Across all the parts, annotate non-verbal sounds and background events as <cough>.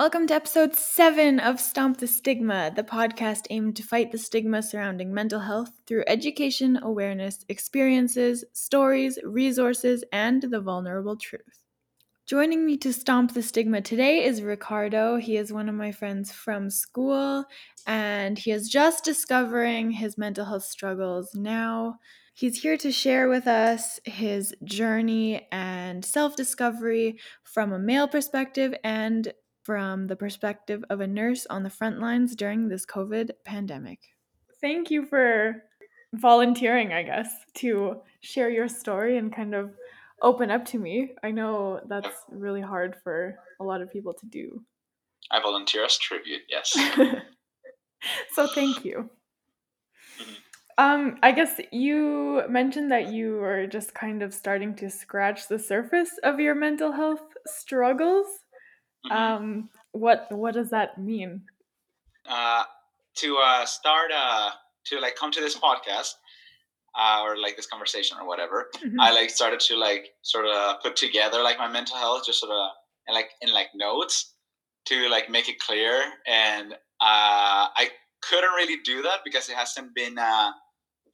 Welcome to episode seven of Stomp the Stigma, the podcast aimed to fight the stigma surrounding mental health through education, awareness, experiences, stories, resources, and the vulnerable truth. Joining me to stomp the stigma today is Ricardo. He is one of my friends from school, and he is just discovering his mental health struggles now. He's here to share with us his journey and self discovery from a male perspective and from the perspective of a nurse on the front lines during this COVID pandemic. Thank you for volunteering, I guess, to share your story and kind of open up to me. I know that's really hard for a lot of people to do. I volunteer as tribute, yes. <laughs> so thank you. Mm-hmm. Um, I guess you mentioned that you were just kind of starting to scratch the surface of your mental health struggles. Mm-hmm. Um, what what does that mean? Uh, to uh, start uh, to like come to this podcast uh, or like this conversation or whatever, mm-hmm. I like started to like sort of put together like my mental health, just sort of and like in like notes to like make it clear. And uh, I couldn't really do that because it hasn't been uh,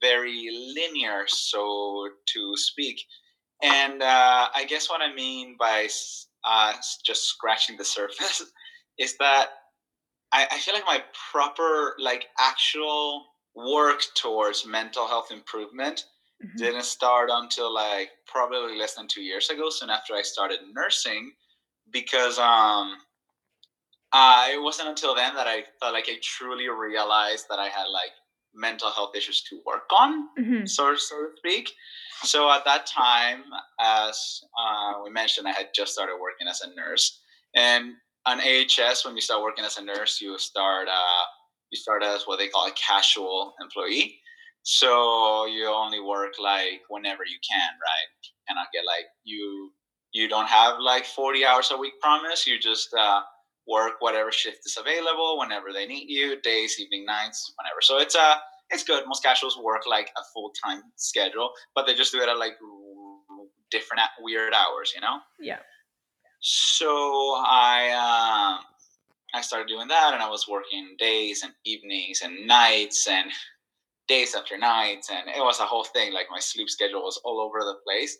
very linear, so to speak. And uh, I guess what I mean by uh, just scratching the <laughs> surface is that I, I feel like my proper like actual work towards mental health improvement mm-hmm. didn't start until like probably less than two years ago soon after i started nursing because um uh, it wasn't until then that i felt like i truly realized that i had like mental health issues to work on mm-hmm. so, so to speak so at that time as uh, we mentioned i had just started working as a nurse and on AHS, when you start working as a nurse, you start uh, you start as what they call a casual employee. So you only work like whenever you can, right? You cannot get like you you don't have like 40 hours a week promise. You just uh, work whatever shift is available whenever they need you, days, evening, nights, whenever. So it's a it's good. Most casuals work like a full time schedule, but they just do it at like different at weird hours, you know? Yeah. So I uh, I started doing that, and I was working days and evenings and nights and days after nights, and it was a whole thing. Like my sleep schedule was all over the place,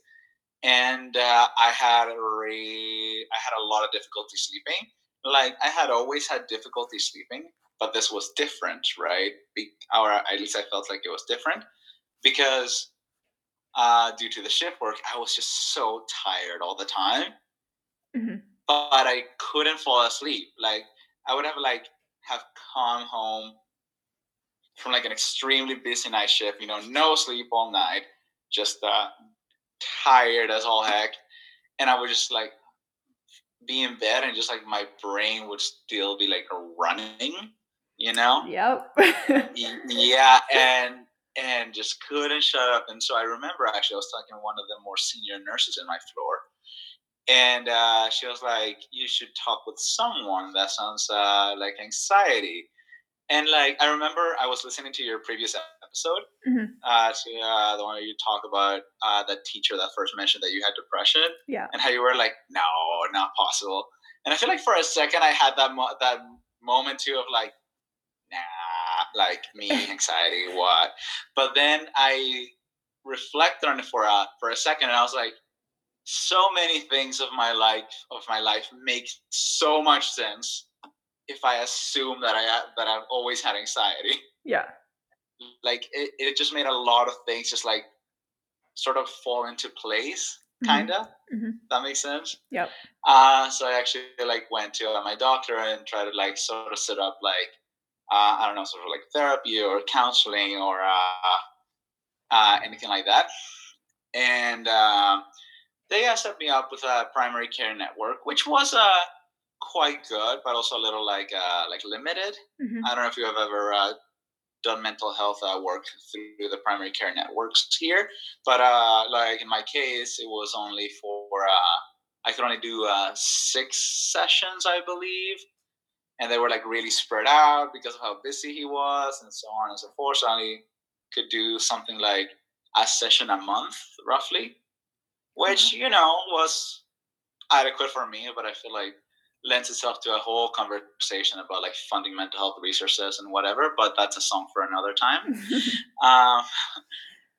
and uh, I had a re- I had a lot of difficulty sleeping. Like I had always had difficulty sleeping, but this was different, right? Be- or at least I felt like it was different because uh, due to the shift work, I was just so tired all the time mm-hmm. but I couldn't fall asleep. Like I would have like have come home from like an extremely busy night shift, you know, no sleep all night, just uh, tired as all heck, and I would just like be in bed and just like my brain would still be like running, you know? Yep. <laughs> yeah, and and just couldn't shut up. And so I remember actually I was talking to one of the more senior nurses in my floor, and uh, she was like, "You should talk with someone." That sounds uh, like anxiety. And like I remember, I was listening to your previous episode, mm-hmm. uh, to uh, the one where you talk about uh, the teacher that first mentioned that you had depression, yeah, and how you were like, "No, not possible." And I feel like for a second I had that mo- that moment too of like, "Nah, like me anxiety, what?" But then I reflected on it for a for a second, and I was like, so many things of my life of my life make so much sense if I assume that I that I've always had anxiety. Yeah. Like it, it just made a lot of things just like sort of fall into place, kinda. Mm-hmm. mm-hmm. That makes sense. Yep. Uh, so I actually like went to uh, my doctor and tried to like sort of set up like uh, I don't know, sort of like therapy or counseling or uh, uh, anything like that. And uh, they uh, set me up with a primary care network, which was uh, quite good, but also a little like uh, like limited. Mm-hmm. I don't know if you have ever uh, done mental health uh, work through the primary care networks here, but uh, like in my case, it was only for uh, I could only do uh, six sessions, I believe, and they were like really spread out because of how busy he was and so on and so forth. So I only could do something like a session a month, roughly, which mm-hmm. you know was adequate for me, but I feel like lends itself to a whole conversation about like funding mental health resources and whatever. But that's a song for another time. <laughs> um,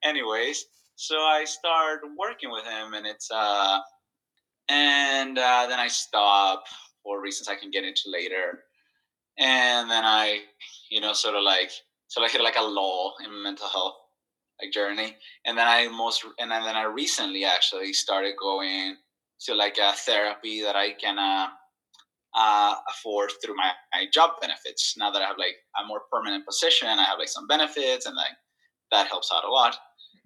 anyways, so I started working with him, and it's uh, and uh, then I stop for reasons I can get into later, and then I, you know, sort of like so I hit like a lull in mental health like journey, and then I most and then I recently actually started going to like a therapy that I can uh, uh, afford through my, my job benefits. Now that I have like a more permanent position, I have like some benefits, and like that helps out a lot.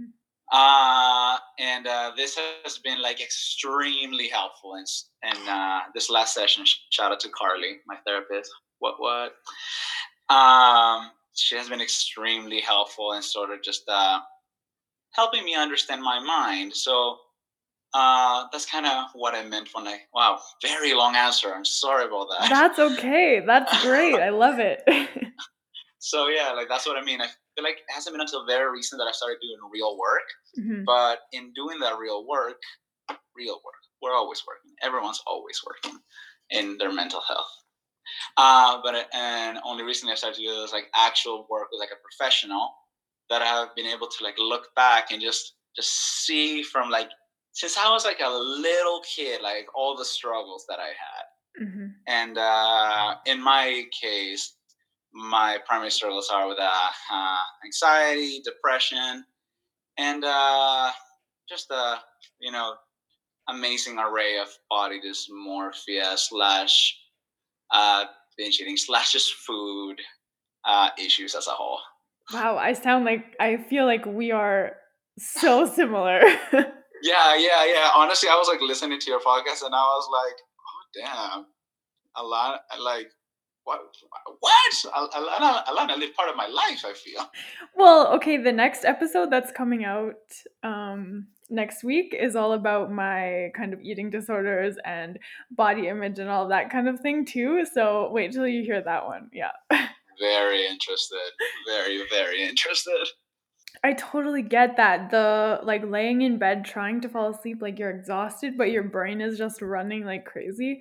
Mm-hmm. Uh, and uh, this has been like extremely helpful. And, and uh, this last session, shout out to Carly, my therapist. What what? Um, she has been extremely helpful and sort of just uh, helping me understand my mind. So uh, that's kind of what I meant when I. Wow, very long answer. I'm sorry about that. That's okay. That's great. I love it. <laughs> so yeah, like that's what I mean. I feel like it hasn't been until very recent that I started doing real work. Mm-hmm. But in doing that real work, real work, we're always working. Everyone's always working in their mental health. Uh, but and only recently I started to do this like actual work with like a professional that I've been able to like look back and just just see from like since I was like a little kid, like all the struggles that I had. Mm-hmm. And uh, in my case, my primary struggles are with uh, uh, anxiety, depression, and uh, just a you know amazing array of body dysmorphia slash uh, binge eating slash just food uh, issues as a whole. Wow, I sound like I feel like we are so <laughs> similar. <laughs> yeah, yeah, yeah. Honestly, I was like listening to your podcast and I was like, oh damn, a lot like what what Alana Alana lived part of my life. I feel. Well, okay. The next episode that's coming out um, next week is all about my kind of eating disorders and body image and all that kind of thing too. So wait till you hear that one. Yeah. <laughs> Very interested. Very very interested. I totally get that. The like laying in bed trying to fall asleep, like you're exhausted, but your brain is just running like crazy.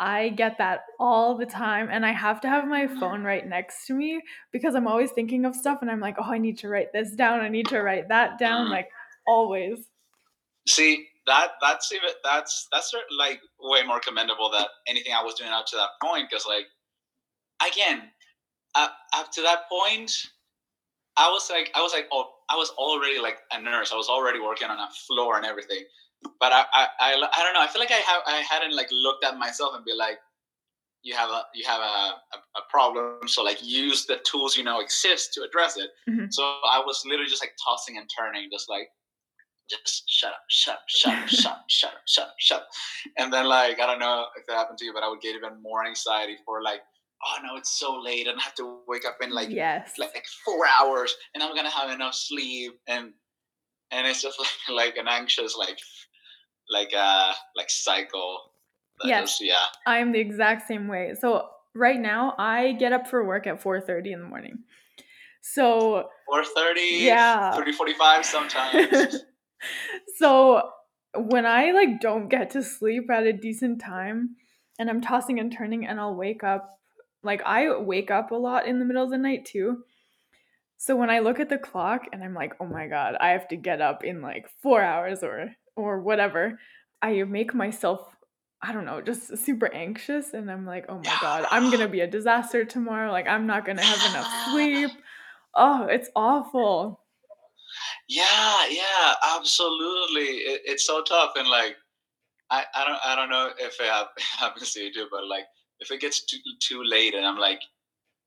I get that all the time. And I have to have my phone <sighs> right next to me because I'm always thinking of stuff and I'm like, oh, I need to write this down. I need to write that down. <gasps> Like always. See, that that's even that's that's like way more commendable than anything I was doing up to that point. Because like again, uh, up to that point, I was like, I was like, oh, I was already like a nurse. I was already working on a floor and everything. But I, I, I, I don't know. I feel like I have, I hadn't like looked at myself and be like, you have a, you have a, a, a problem. So like use the tools you know exist to address it. Mm-hmm. So I was literally just like tossing and turning, just like, just shut up, shut up, shut up, shut up, shut up, shut up, shut up. And then like, I don't know if that happened to you, but I would get even more anxiety for like oh no, it's so late and I have to wake up in like yes. like, like four hours and I'm gonna have enough sleep and and it's just <laughs> like like an anxious like like uh like cycle. Yes. Just, yeah. I'm the exact same way. So right now I get up for work at 4:30 in the morning. So 4:30, yeah, 3:45 sometimes. <laughs> so when I like don't get to sleep at a decent time and I'm tossing and turning and I'll wake up like I wake up a lot in the middle of the night too. So when I look at the clock and I'm like, "Oh my god, I have to get up in like 4 hours or or whatever." I make myself I don't know, just super anxious and I'm like, "Oh my god, I'm going to be a disaster tomorrow. Like I'm not going to have enough <sighs> sleep." Oh, it's awful. Yeah, yeah, absolutely. It, it's so tough and like I, I don't I don't know if <laughs> it happens to you too, but like if it gets too, too late and I'm like,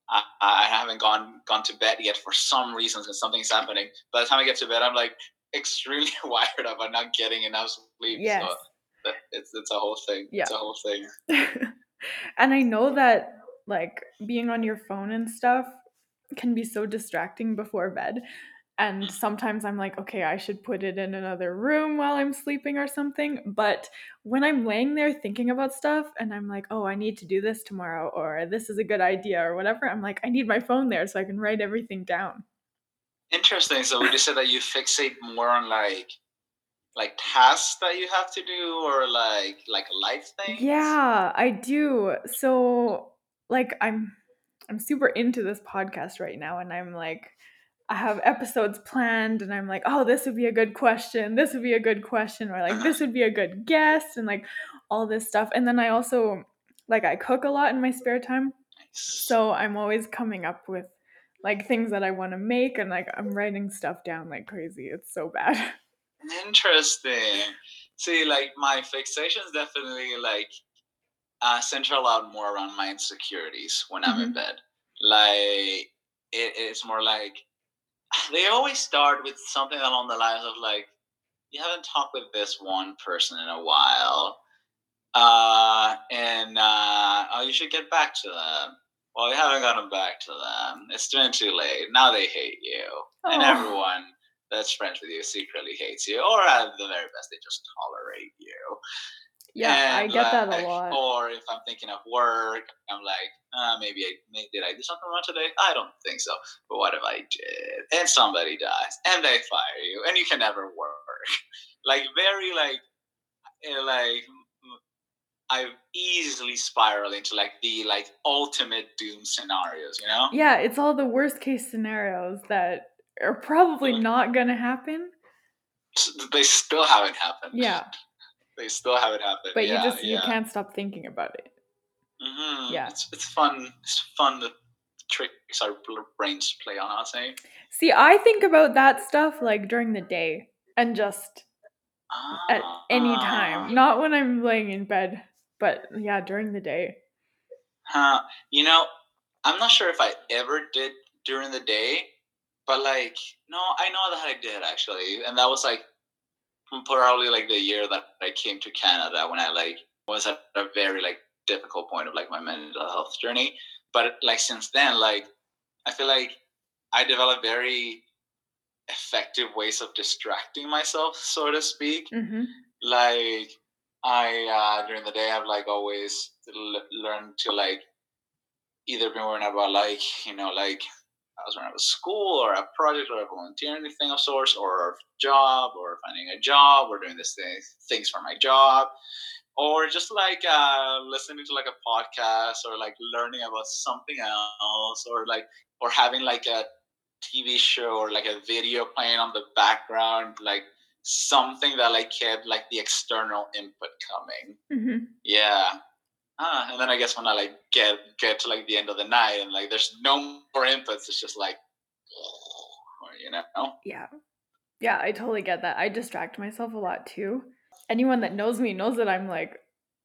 I, I haven't gone gone to bed yet for some reasons and something's happening. By the time I get to bed, I'm like <laughs> extremely <laughs> wired up. I'm not getting enough sleep. Yes. So it's it's a whole thing. Yeah. It's a whole thing. and I know that like being on your phone and stuff, can be so distracting before bed. And sometimes I'm like, okay, I should put it in another room while I'm sleeping or something. But when I'm laying there thinking about stuff and I'm like, oh, I need to do this tomorrow or this is a good idea or whatever, I'm like, I need my phone there so I can write everything down. Interesting. So would you say that you fixate more on like like tasks that you have to do or like like life things? Yeah, I do. So like I'm I'm super into this podcast right now and I'm like I have episodes planned and I'm like, oh, this would be a good question. This would be a good question. Or like, this would be a good guest and like all this stuff. And then I also, like, I cook a lot in my spare time. So I'm always coming up with like things that I want to make and like I'm writing stuff down like crazy. It's so bad. <laughs> Interesting. See, like my fixation is definitely like uh, central out more around my insecurities when I'm mm-hmm. in bed. Like, it, it's more like they always start with something along the lines of like, you haven't talked with this one person in a while, uh, and uh, oh, you should get back to them. Well, you haven't gotten back to them. It's been too late. Now they hate you, oh. and everyone that's friends with you secretly hates you, or at the very best, they just tolerate you. Yeah, and I get like, that a lot. Or if I'm thinking of work, I'm like, uh, maybe I maybe, did I do something wrong today? I don't think so. But what if I did? And somebody dies, and they fire you, and you can never work. <laughs> like very like eh, like I easily spiral into like the like ultimate doom scenarios, you know? Yeah, it's all the worst case scenarios that are probably mm. not gonna happen. They still haven't happened. Yeah they still haven't happened. But yeah, you just yeah. you can't stop thinking about it. Mm-hmm. Yeah, it's, it's fun. It's fun the tricks our brains play on us, eh? See, I think about that stuff like during the day and just at any time, ah. not when I'm laying in bed, but yeah, during the day. Huh? You know, I'm not sure if I ever did during the day, but like, no, I know that I did actually, and that was like probably like the year that I came to Canada when I like was at a very like difficult point of like my mental health journey. But like since then, like I feel like I developed very effective ways of distracting myself, so to speak. Mm-hmm. Like I uh, during the day, I've like always l- learned to like either been worrying about like you know like was running a school or a project or a volunteer anything of sorts or a job or finding a job or doing this thing, things for my job or just like uh, listening to like a podcast or like learning about something else or like or having like a tv show or like a video playing on the background like something that like kept like the external input coming mm-hmm. yeah ah, and then I guess when I like get get to like the end of the night and like there's no more inputs, it's just like, <sighs> you know. Yeah, yeah, I totally get that. I distract myself a lot too. Anyone that knows me knows that I'm like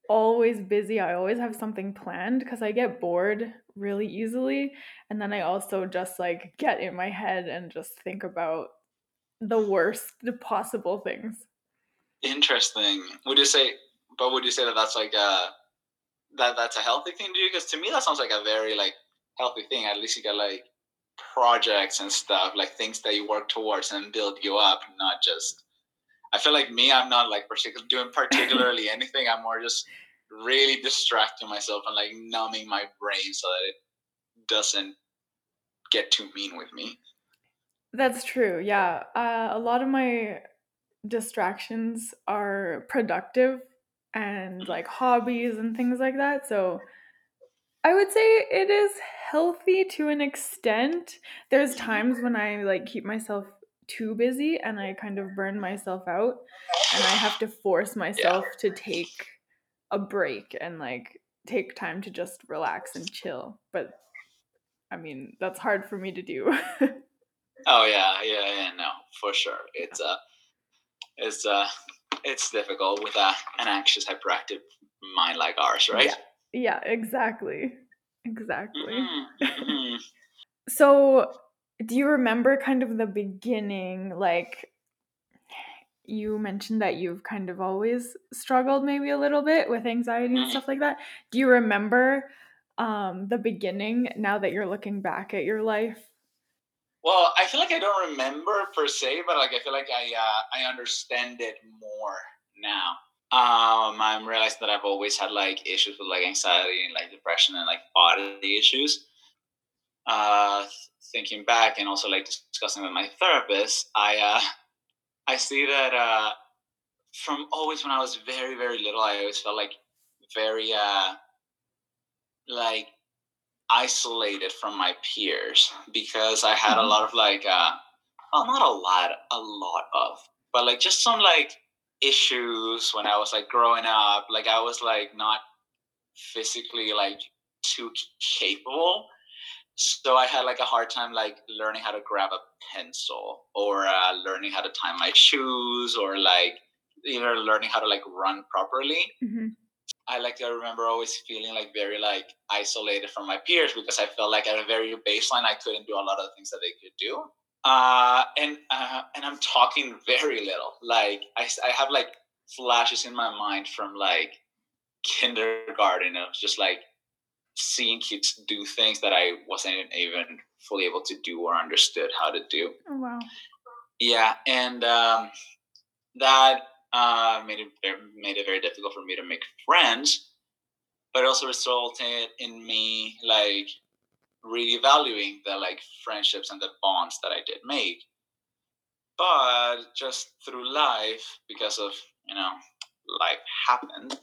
always busy. I always have something planned because I get bored really easily, and then I also just like get in my head and just think about the worst possible things. Interesting. Would you say? But would you say that that's like a that that's a healthy thing to do? Because to me, that sounds like a very like healthy thing. At least you got like projects and stuff, like things that you work towards and build you up, not just. I feel like me, I'm not like particular doing <laughs> particularly anything. I'm more just really distracting myself and like numbing my brain so that it doesn't get too mean with me. That's true. Yeah. Uh, a lot of my distractions are productive and like hobbies and things like that. So I would say it is healthy to an extent. There's times when I like keep myself too busy and I kind of burn myself out and I have to force myself yeah. to take a break and like take time to just relax and chill. But I mean, that's hard for me to do. <laughs> oh yeah, yeah, yeah, no, for sure. It's uh it's uh it's difficult with a, an anxious, hyperactive mind like ours, right? Yeah, yeah exactly. Exactly. Mm-hmm. mm-hmm. so, do you remember kind of the beginning? Like, you mentioned that you've kind of always struggled maybe a little bit with anxiety and mm-hmm. stuff like that. Do you remember um, the beginning now that you're looking back at your life? Well, I feel like I don't remember per se, but like I feel like I uh, I understand it more now. Um, I'm realizing that I've always had like issues with like anxiety and like depression and like body issues. Uh, thinking back and also like discussing with my therapist, I uh, I see that uh, from always when I was very very little, I always felt like very uh, like isolated from my peers because I had a lot of like, uh, well, not a lot, a lot of, but like just some like issues when I was like growing up. Like I was like not physically like too capable. So I had like a hard time like learning how to grab a pencil or uh, learning how to tie my shoes or like either learning how to like run properly. Mm-hmm. I like I remember always feeling like very like isolated from my peers because I felt like at a very baseline I couldn't do a lot of the things that they could do. Uh, and uh, and I'm talking very little. Like I, I have like flashes in my mind from like kindergarten of just like seeing kids do things that I wasn't even fully able to do or understood how to do. Oh wow. Yeah, and um, that uh, made it made it very difficult for me to make friends, but also resulted in me like reevaluating the like friendships and the bonds that I did make. But just through life, because of you know life happened,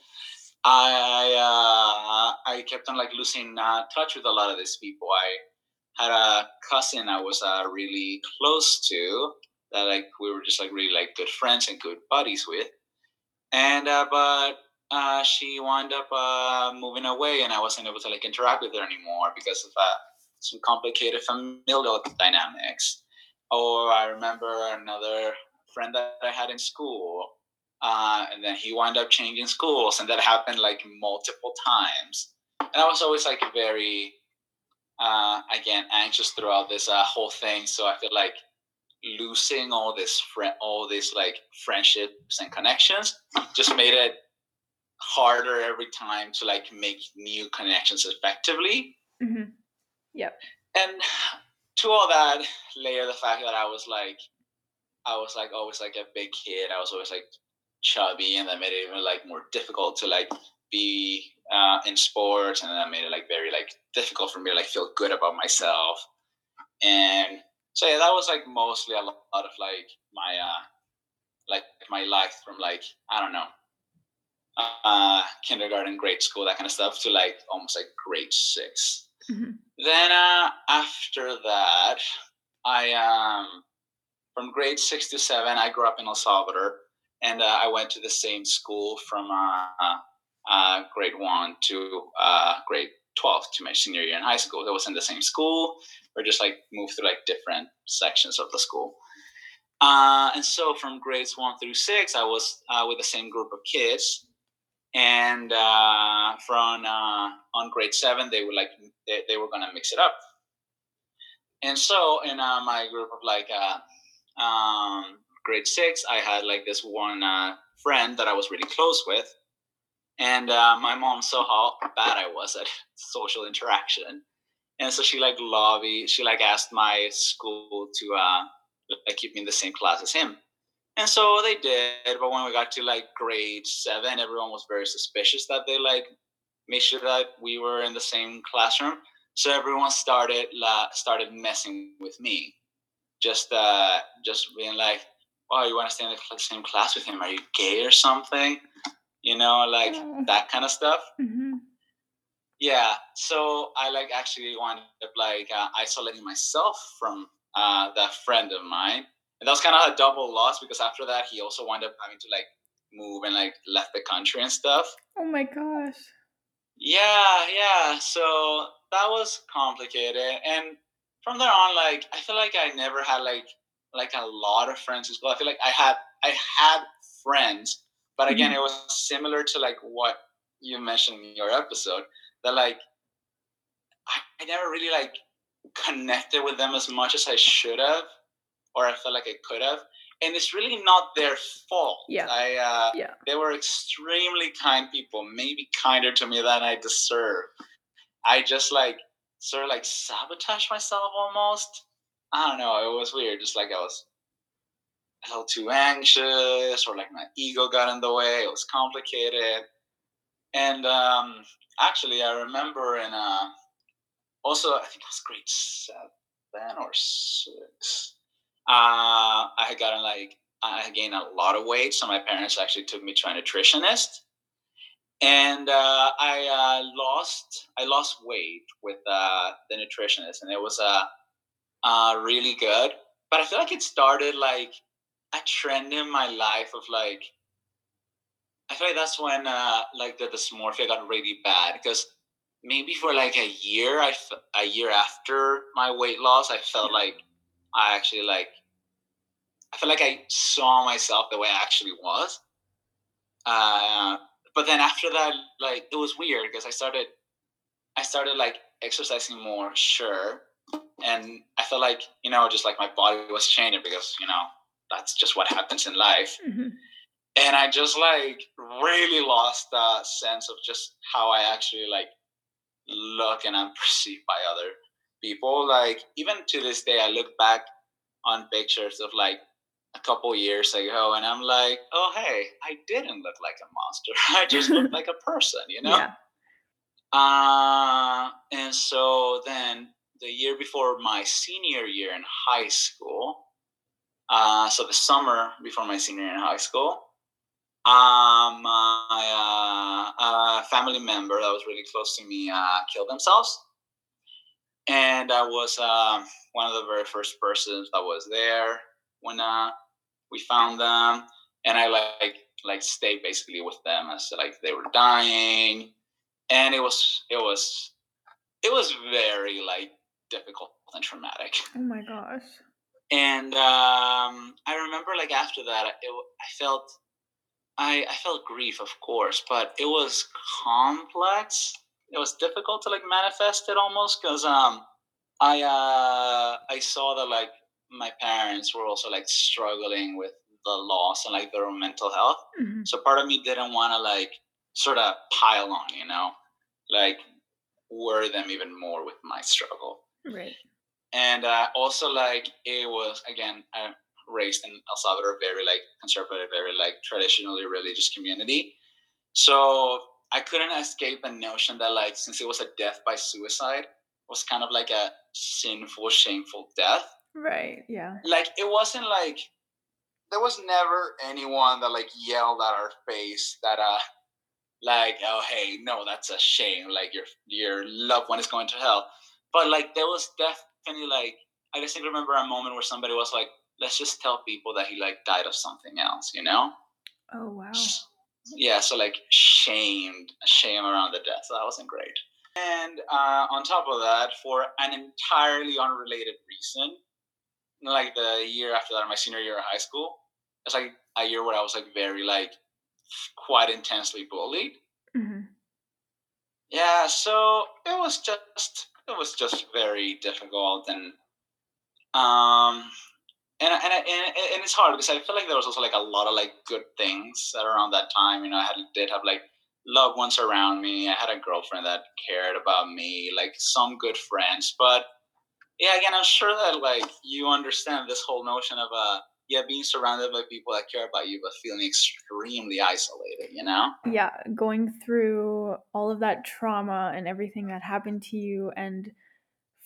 I uh, I kept on like losing uh, touch with a lot of these people. I had a cousin I was uh, really close to that like we were just like really like good friends and good buddies with, and uh, but uh, she wound up uh, moving away, and I wasn't able to like interact with her anymore because of uh, some complicated familial dynamics. Or I remember another friend that I had in school, uh, and then he wound up changing schools, and that happened like multiple times. And I was always like very, uh, again, anxious throughout this uh, whole thing. So I feel like losing all this friend, all these like friendships and connections just made it harder every time to like make new connections effectively. Mm-hmm. Yep. And to all that, layer the fact that I was like, I was like always like a big kid. I was always like chubby, and that made it even like more difficult to like be uh, in sports, and that made it like very like difficult for me to like feel good about myself. And so yeah, that was like mostly a lot of like my uh like my life from like I don't know uh kindergarten, grade school, that kind of stuff to like almost like grade 6 mm-hmm. Then uh after that, I um from grade six to seven, I grew up in El Salvador, and uh, I went to the same school from uh, uh, grade one to uh, grade 12 to my senior year in high school. That was in the same school or just like moved through like different sections of the school. Uh, and so from grades one through six, I was uh, with the same group of kids. And uh, from uh, on grade seven, they were like they, they were gonna mix it up. And so in uh, my group of like uh, um, grade six, I had like this one friend that I was really close with, and my mom saw how bad I was at social interaction. And so she like lobby she like asked my school to uh like keep me in the same class as him. And so they did but when we got to like grade seven everyone was very suspicious that they like made sure that we were in the same classroom. So everyone started la- started messing with me. Just uh just being like oh you want to stay in the same class with him? Are you gay or something you know like that kind of stuff mm-hmm. Yeah, so I like actually wound up like uh, isolating myself from uh, that friend of mine, and that was kind of a double loss because after that he also wound up having to like move and like left the country and stuff. Oh my gosh. Yeah, yeah. So that was complicated, and from there on, like I feel like I never had like like a lot of friends in school. I feel like I had I had friends, but again, mm-hmm. it was similar to like what you mentioned in your episode that like I, I never really like connected with them as much as I should have, or I felt like I could have. And it's really not their fault. Yeah. I uh, yeah. They were extremely kind people, maybe kinder to me than I deserve. I just like sort of like sabotage myself almost. I don't know. It was weird. Just like I was a little too anxious, or like my ego got in the way. It was complicated. And um, actually, I remember in a also I think it was grade seven or six. Uh, I had gotten like I had gained a lot of weight, so my parents actually took me to a nutritionist, and uh, I uh, lost I lost weight with uh, the nutritionist, and it was uh, uh, really good. But I feel like it started like a trend in my life of like I feel like that's when uh, like the dysmorphia got really bad because maybe for like a year, I a year after my weight loss, I felt like I actually like I felt like I saw myself the way I actually was. Uh, but then after that, like it was weird because I started I started like exercising more, sure, and I felt like you know just like my body was changing because you know that's just what happens in life. Mm-hmm and I just like really lost that sense of just how I actually like look and I'm <laughs> perceived by other people. Like even to this day, I look back on pictures of like a couple years ago, and I'm like, oh hey, I didn't look like a monster. <laughs> I just looked <laughs> like a person, you know. Yeah. Uh, and so then the year before my senior year in high school, uh, so the summer before my senior year in high school, um, my uh, family member that was really close to me uh, killed themselves, and I was uh, one of the very first persons that was there when uh, we found them, and I like like stayed basically with them as like they were dying, and it was it was it was very like difficult and traumatic. Oh my gosh. And um, I remember like after that, it, I felt I, I felt grief, of course, but it was complex. It was difficult to like manifest it almost because um I uh I saw that like my parents were also like struggling with the loss and like their own mental health. Mm-hmm. So part of me didn't want to like sort of pile on, you know, like worry them even more with my struggle. Right. And uh, also like it was again uh, raised in El Salvador, very like conservative, very like traditionally religious community. So I couldn't escape the notion that like since it was a death by suicide, was kind of like a sinful, shameful death. Right. Yeah. Like it wasn't like there was never anyone that like yelled at our face that uh like oh hey no that's a shame like your your loved one is going to hell but like there was definitely like i distinctly remember a moment where somebody was like let's just tell people that he like died of something else, you know? Oh wow. Yeah, so like shamed, shame around the death. So that wasn't great. And uh, on top of that, for an entirely unrelated reason, like the year after that, my senior year of high school, it's like a year where I was like very like quite intensely bullied. Mm-hmm. Yeah, so it was just it was just very difficult and um and and, and and it's hard because I feel like there was also like a lot of like good things around that time. You know, I had did have like loved ones around me. I had a girlfriend that cared about me, like some good friends. But yeah, again, I'm sure that like you understand this whole notion of uh yeah being surrounded by people that care about you, but feeling extremely isolated. You know? Yeah, going through all of that trauma and everything that happened to you and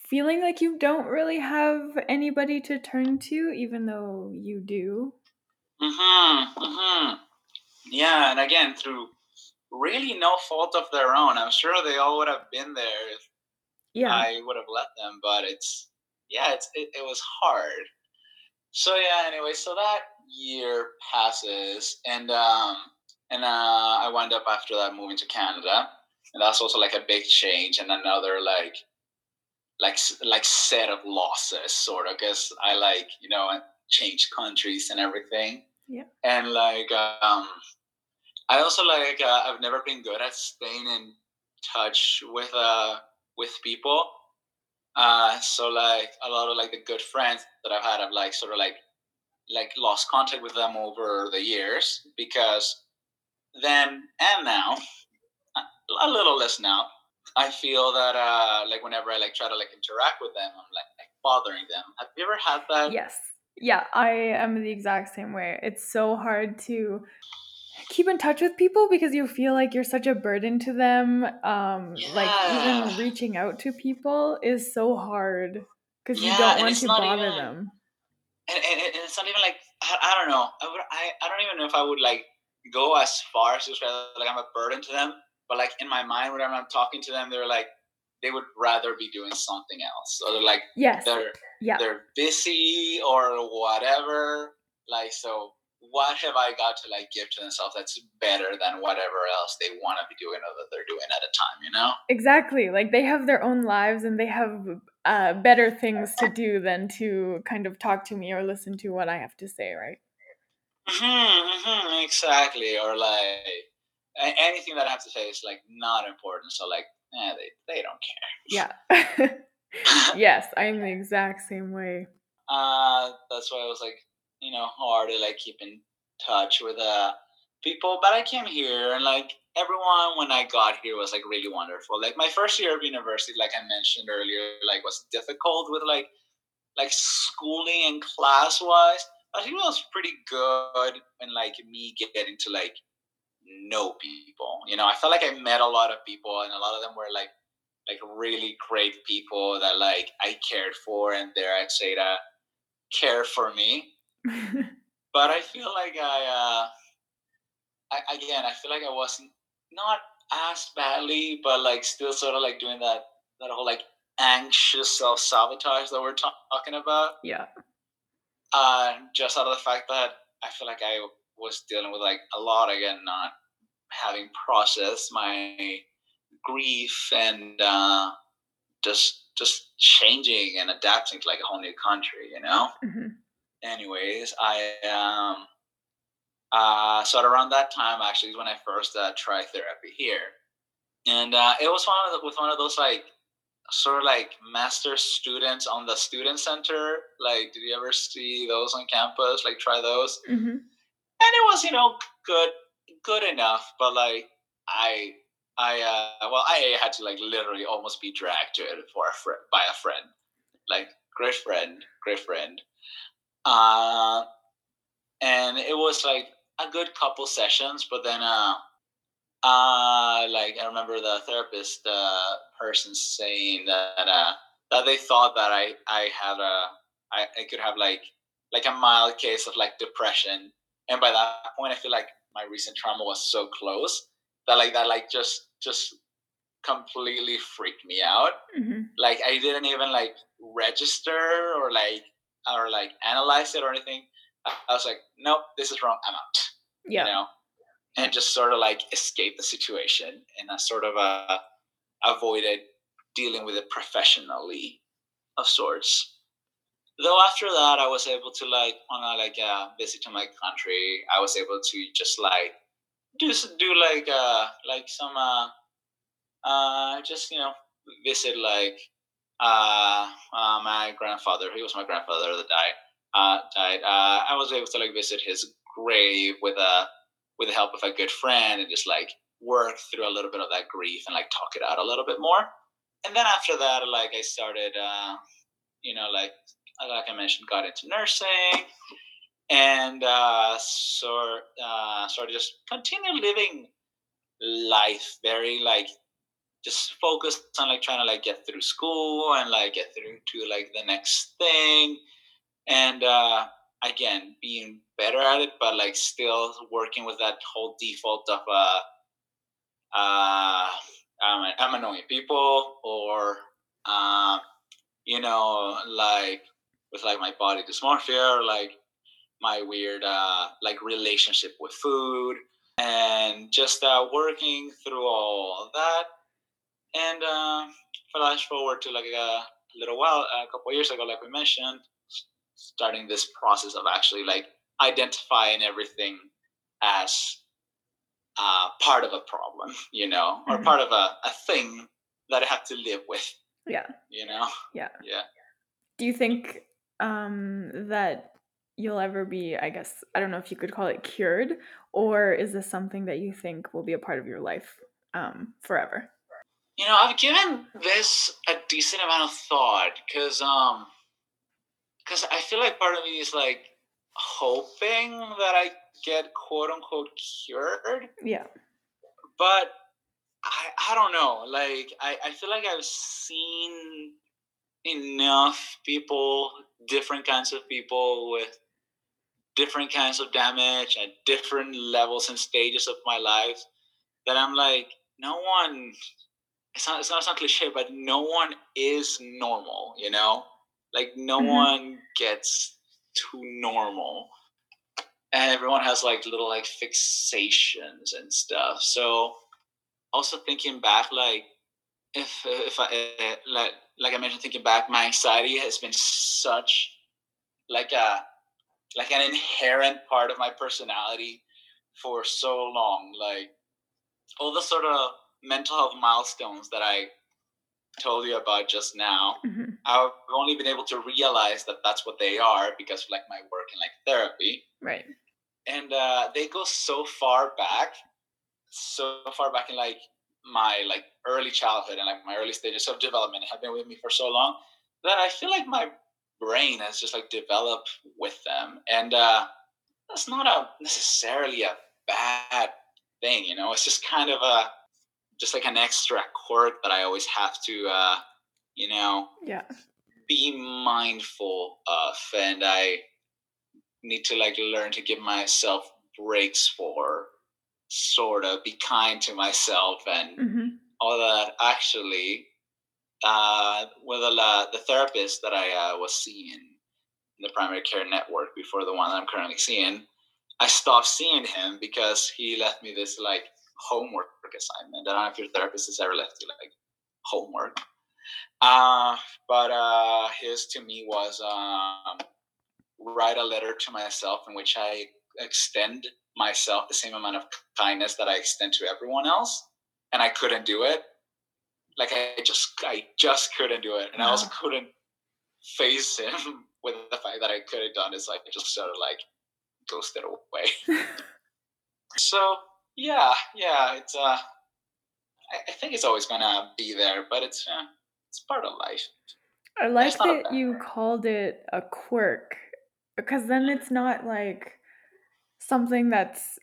feeling like you don't really have anybody to turn to, even though you do. Mm-hmm. Mm-hmm. Yeah, and again, through really no fault of their own. I'm sure they all would have been there if yeah. I would have let them, but it's yeah, it's it, it was hard. So yeah, anyway, so that year passes and um and uh I wind up after that moving to Canada. And that's also like a big change and another like like like set of losses sort of because i like you know change countries and everything yeah and like um i also like uh, i've never been good at staying in touch with uh with people uh so like a lot of like the good friends that i've had i've like sort of like like lost contact with them over the years because then and now a little less now I feel that uh, like whenever I like try to like interact with them, I'm like bothering them. Have you ever had that? Yes. Yeah, I am the exact same way. It's so hard to keep in touch with people because you feel like you're such a burden to them. Um, yeah. Like even reaching out to people is so hard because yeah, you don't want to bother even, them. And, and, it's not even like I, I don't know. I, would, I I don't even know if I would like go as far as to say like I'm a burden to them. But like in my mind, whenever I'm talking to them, they're like they would rather be doing something else. So they're like yes, they're yeah, they're busy or whatever. Like so what have I got to like give to themselves that's better than whatever else they want to be doing or that they're doing at a time, you know? Exactly. Like they have their own lives and they have uh, better things to do than to kind of talk to me or listen to what I have to say, right? Mm-hmm, mm-hmm, exactly. Or like anything that I have to say is like not important. So like, eh, they, they don't care. Yeah. <laughs> <laughs> yes, I'm the exact same way. Uh, that's why I was like, you know, hard to like keep in touch with uh people. But I came here and like everyone when I got here was like really wonderful. Like my first year of university, like I mentioned earlier, like was difficult with like like schooling and class wise. I think it was pretty good in like me getting to like know people. You know, I felt like I met a lot of people and a lot of them were like like really great people that like I cared for and there I'd say to care for me. <laughs> but I feel like I, uh, I again, I feel like I wasn't not as badly, but like still sort of like doing that that whole like anxious self sabotage that we're talking about. Yeah. Uh, just out of the fact that I feel like I was dealing with like a lot again, not having processed my grief and uh, just just changing and adapting to like a whole new country, you know. Mm-hmm anyways, I um uh so at around that time actually is when I first uh, tried therapy here, and uh, it was one of the, with one of those like sort of like master students on the student center. Like, did you ever see those on campus? Like, try those. Mm-hmm. And it was you know good good enough, but like I I uh well I had to like literally almost be dragged to it for a friend by a friend, like great friend, great friend. Uh, and it was like a good couple sessions, but then, uh, uh, like I remember the therapist, uh, person saying that, uh, that they thought that I, I had a, I, I could have like, like a mild case of like depression. And by that point, I feel like my recent trauma was so close that like, that like just, just completely freaked me out. Mm-hmm. Like I didn't even like register or like or like analyze it or anything. I was like, nope, this is wrong. I'm out. Yeah. You know, and just sort of like escape the situation and I sort of uh, avoided dealing with it professionally of sorts. Though after that, I was able to like on a like uh, visit to my country, I was able to just like just do like uh like some uh uh just you know visit like uh, uh, my grandfather, he was my grandfather that died. Uh, died. Uh, I was able to like visit his grave with a with the help of a good friend and just like work through a little bit of that grief and like talk it out a little bit more. And then after that, like I started, uh, you know, like like I mentioned, got into nursing and uh, so uh, sort of just continue living life very like just focus on like trying to like get through school and like get through to like the next thing. And uh again being better at it but like still working with that whole default of uh uh I'm, annoying people or uh, you know like with like my body dysmorphia or like my weird uh like relationship with food. And just uh working through all that and uh, flash forward to like a little while, a couple years ago, like we mentioned, starting this process of actually like identifying everything as uh, part of a problem, <laughs> you know, or mm-hmm. part of a, a thing that I have to live with. Yeah. You know? Yeah. Yeah. Do you think um, that you'll ever be, I guess, I don't know if you could call it cured, or is this something that you think will be a part of your life um, forever? You know, I've given this a decent amount of thought because um, because I feel like part of me is like hoping that I get quote unquote cured. Yeah. But I I don't know. Like I, I feel like I've seen enough people, different kinds of people with different kinds of damage at different levels and stages of my life that I'm like, no one it's not it's not, it's not cliche, but no one is normal, you know? Like no mm-hmm. one gets too normal. And everyone has like little like fixations and stuff. So also thinking back, like if if I like like I mentioned, thinking back, my anxiety has been such like a like an inherent part of my personality for so long. Like all the sort of mental health milestones that I told you about just now, mm-hmm. I've only been able to realize that that's what they are because of like my work in like therapy. Right. And uh, they go so far back, so far back in like my like early childhood and like my early stages of development have been with me for so long that I feel like my brain has just like developed with them. And uh, that's not a necessarily a bad thing, you know. It's just kind of a just like an extra quirk that I always have to, uh, you know, yeah, be mindful of, and I need to like learn to give myself breaks for, sort of be kind to myself and mm-hmm. all that. Actually, uh, with the, the therapist that I uh, was seeing in the primary care network before the one that I'm currently seeing, I stopped seeing him because he left me this like homework assignment. I don't know if your therapist has ever left you like homework. Uh, but uh, his to me was um, write a letter to myself in which I extend myself the same amount of kindness that I extend to everyone else, and I couldn't do it. Like I just, I just couldn't do it, and I also couldn't face him <laughs> with the fact that I could have done is like I just sort of like ghosted away. <laughs> so yeah, yeah, it's uh, I, I think it's always gonna be there, but it's uh, it's part of life. I like that you called it a quirk because then it's not like something that's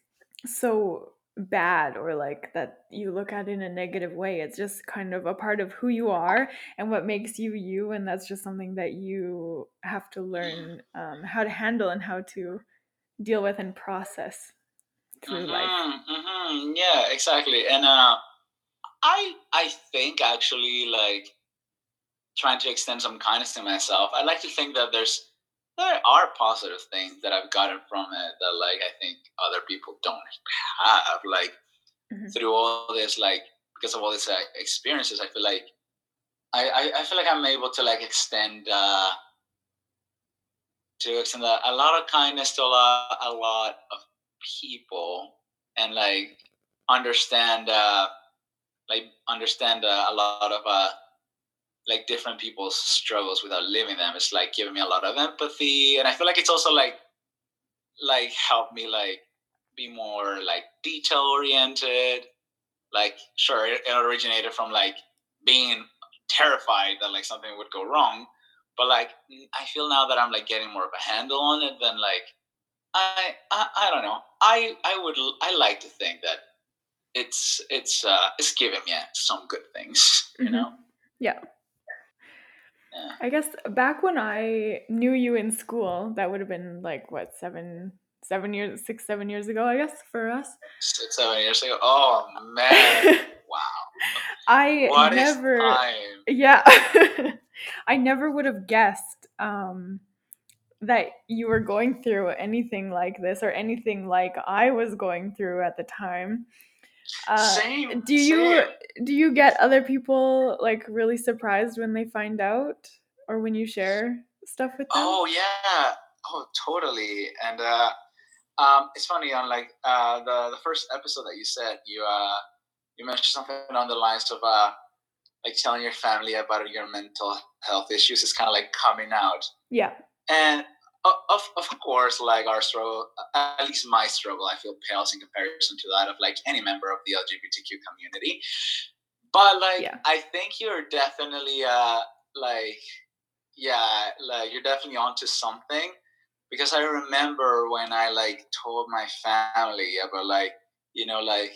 so bad or like that you look at in a negative way. It's just kind of a part of who you are and what makes you you, and that's just something that you have to learn um, how to handle and how to deal with and process through mm-hmm, life. Mm-hmm. Yeah, exactly. And uh, I I think actually like trying to extend some kindness to myself. I like to think that there's there are positive things that I've gotten from it that like I think other people don't have. Like mm-hmm. through all this, like because of all these uh, experiences, I feel like I, I, I feel like I'm able to like extend uh, to extend a, a lot of kindness to a lot a lot of people and like understand uh like understand uh, a lot of uh like different people's struggles without living them. It's like giving me a lot of empathy. And i feel like it's also like like helped me like be more like detail oriented like sure it, it originated from like being terrified that like something would go wrong. But like i feel now that i'm like getting more of a handle on it than like I, I I don't know. I I would I like to think that it's it's uh it's giving me some good things, <laughs> you mm-hmm. know. Yeah. yeah. I guess back when I knew you in school, that would have been like what seven seven years six seven years ago, I guess for us. Six seven years ago. Oh man! <laughs> wow. I what never. Yeah. <laughs> I never would have guessed. Um, that you were going through anything like this or anything like I was going through at the time. Uh, same. Do you same. do you get other people like really surprised when they find out or when you share stuff with them? Oh yeah. Oh totally. And uh, um, it's funny on like uh, the the first episode that you said you uh, you mentioned something on the lines of uh, like telling your family about your mental health issues is kind of like coming out. Yeah and of, of course, like our struggle, at least my struggle, I feel pales in comparison to that of like any member of the LGBTQ community. But like, yeah. I think you're definitely uh like yeah, like you're definitely onto something because I remember when I like told my family about like you know like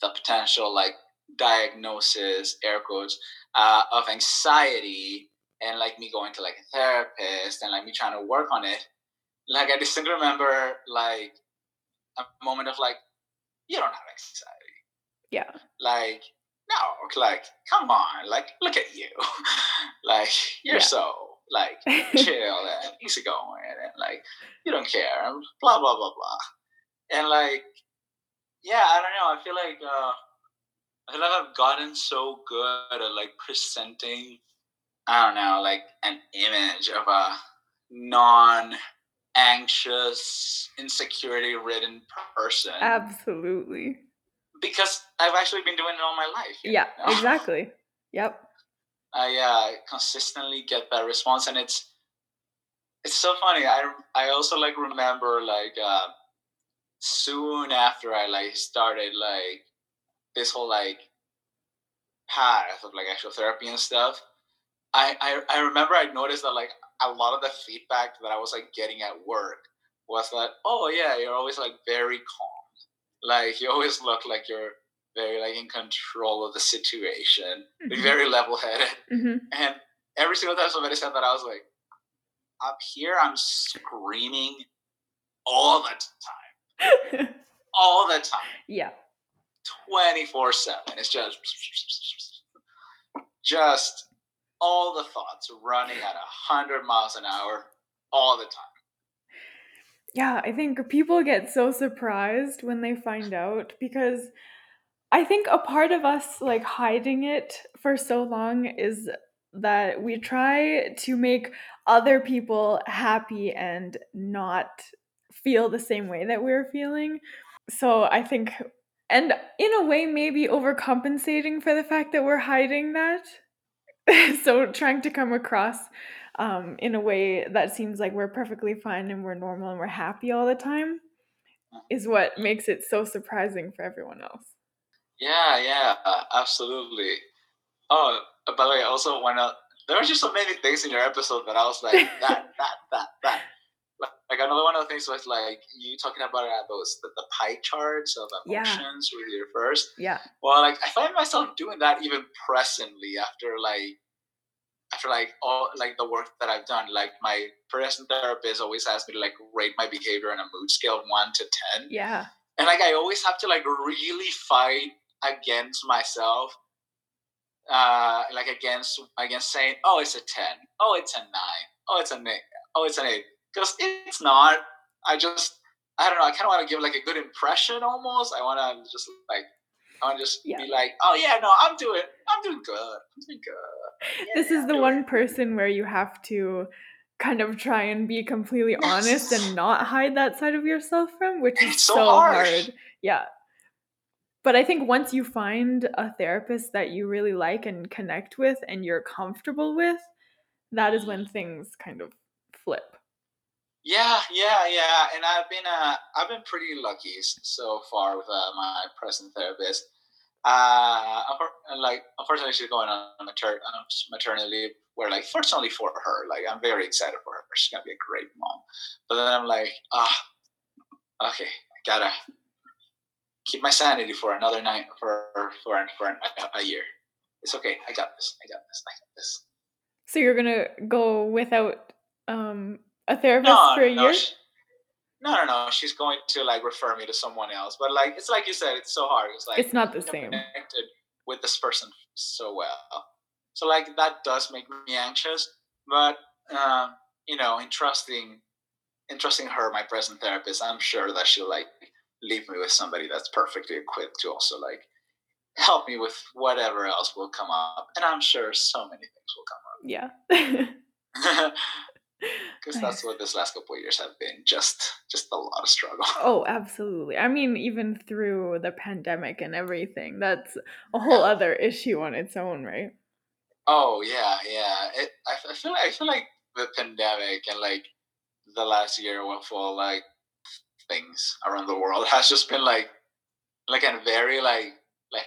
the potential like diagnosis air quotes uh, of anxiety and like me going to like a therapist and like me trying to work on it like i distinctly remember like a moment of like you don't have anxiety. Yeah. Like no like come on like look at you. <laughs> Like you're yeah. so like chill and easy going and like you don't care and blah blah blah blah. And like yeah i don't know i feel like uh I feel like I've gotten so good at like presenting, I don't know, like an image of a non anxious, insecurity ridden person. Absolutely. Because I've actually been doing it all my life. Yeah, know? exactly. Yep. <laughs> I uh, consistently get that response, and it's it's so funny. I I also like remember like uh, soon after I like started like this whole like path of like actual therapy and stuff, I, I I remember I noticed that like a lot of the feedback that I was like getting at work was that oh yeah you're always like very calm, like you always look like you're very like in control of the situation, mm-hmm. very level headed, mm-hmm. and every single time somebody said that I was like up here I'm screaming all the time, all the time. Yeah. 24 7. It's just, just all the thoughts running at 100 miles an hour all the time. Yeah, I think people get so surprised when they find out because I think a part of us like hiding it for so long is that we try to make other people happy and not feel the same way that we're feeling. So I think and in a way maybe overcompensating for the fact that we're hiding that <laughs> so trying to come across um, in a way that seems like we're perfectly fine and we're normal and we're happy all the time is what makes it so surprising for everyone else. Yeah yeah uh, absolutely. Oh by the way also when uh, there were just so many things in your episode that i was like that that that that like another one of the things was like you talking about uh, those the, the, pie charts of emotions yeah. with your first. Yeah. Well, like I find myself doing that even presently after like after like all like the work that I've done. Like my present therapist always asks me to like rate my behavior on a mood scale of one to ten. Yeah. And like I always have to like really fight against myself. Uh, like against against saying, oh, it's a ten, oh, it's a nine, oh, it's an eight, oh, it's an eight because it's not. I just I don't know. I kind of want to give like a good impression almost. I want to just like I want to just yeah. be like, oh yeah, no, I'm doing I'm doing good. I'm doing good. Yeah, this is the one person where you have to kind of try and be completely <laughs> honest and not hide that side of yourself from, which is so, so hard. Yeah. But I think once you find a therapist that you really like and connect with and you're comfortable with, that is when mm-hmm. things kind of flip. Yeah, yeah, yeah. And I've been uh, I've been pretty lucky so far with uh, my present therapist. Uh, like unfortunately she's going on mater- maternity leave. Where like fortunately for her, like I'm very excited for her. She's gonna be a great mom. But then I'm like, ah, oh, okay, I gotta keep my sanity for another night for for for an, a, a year. It's okay. I got this. I got this. I got this. So you're gonna go without um a therapist no, for a no, year? She, no, no, no. She's going to like refer me to someone else. But like it's like you said, it's so hard. It's like it's not the same. Connected with this person so well. So like that does make me anxious. But uh, you know, entrusting entrusting her, my present therapist, I'm sure that she'll like leave me with somebody that's perfectly equipped to also like help me with whatever else will come up. And I'm sure so many things will come up. Yeah. <laughs> <laughs> because that's what this last couple of years have been just just a lot of struggle. Oh absolutely. I mean even through the pandemic and everything that's a whole other issue on its own right? Oh yeah yeah. It, I, I feel like i feel like the pandemic and like the last year with all like things around the world <laughs> has just been like like a very like like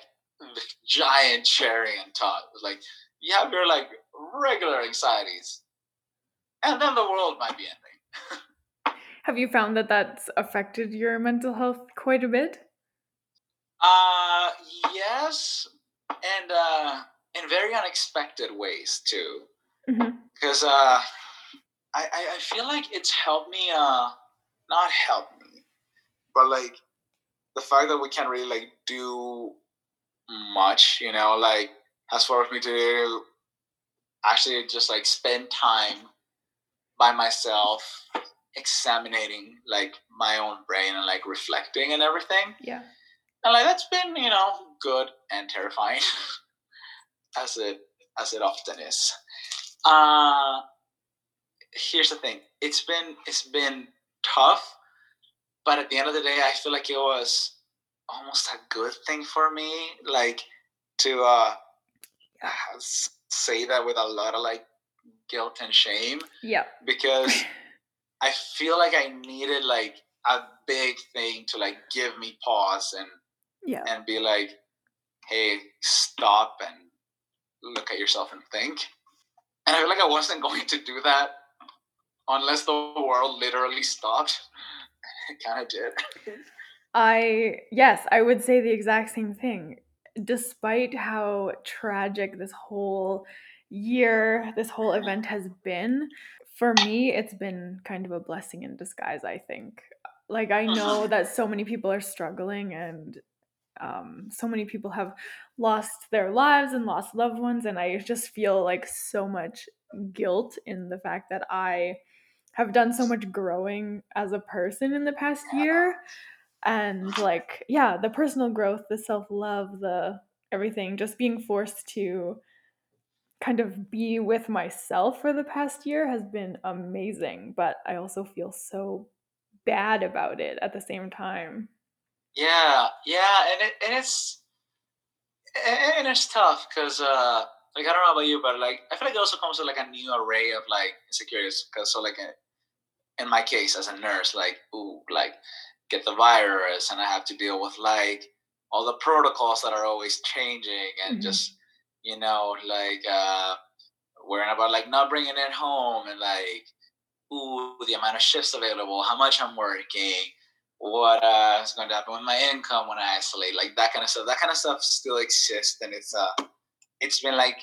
giant cherry on top like you have your like regular anxieties and then the world might be ending. Have you found that that's affected your mental health quite a bit? Uh, yes, and uh, in very unexpected ways too. Because mm-hmm. uh, I, I feel like it's helped me, uh, not help me, but like the fact that we can't really like do much, you know, like has forced me to actually just like spend time by myself examining like my own brain and like reflecting and everything. Yeah. And like that's been, you know, good and terrifying <laughs> as it as it often is. Uh here's the thing. It's been it's been tough, but at the end of the day I feel like it was almost a good thing for me. Like to uh say that with a lot of like guilt and shame. Yeah. Because <laughs> I feel like I needed like a big thing to like give me pause and yeah and be like, hey, stop and look at yourself and think. And I feel like I wasn't <laughs> going to do that unless the world literally stopped. <laughs> it kind of did. I yes, I would say the exact same thing. Despite how tragic this whole year, this whole uh-huh. event has been, for me, it's been kind of a blessing in disguise, I think. Like, I uh-huh. know that so many people are struggling and um, so many people have lost their lives and lost loved ones. And I just feel like so much guilt in the fact that I have done so much growing as a person in the past uh-huh. year and like yeah the personal growth the self-love the everything just being forced to kind of be with myself for the past year has been amazing but i also feel so bad about it at the same time yeah yeah and, it, and it's and it's tough because uh like i don't know about you but like i feel like it also comes with like a new array of like insecurities because so like in my case as a nurse like ooh like get the virus and I have to deal with like all the protocols that are always changing and mm-hmm. just you know like uh worrying about like not bringing it home and like ooh the amount of shifts available how much I'm working what uh, is going to happen with my income when I isolate like that kind of stuff. That kind of stuff still exists and it's uh it's been like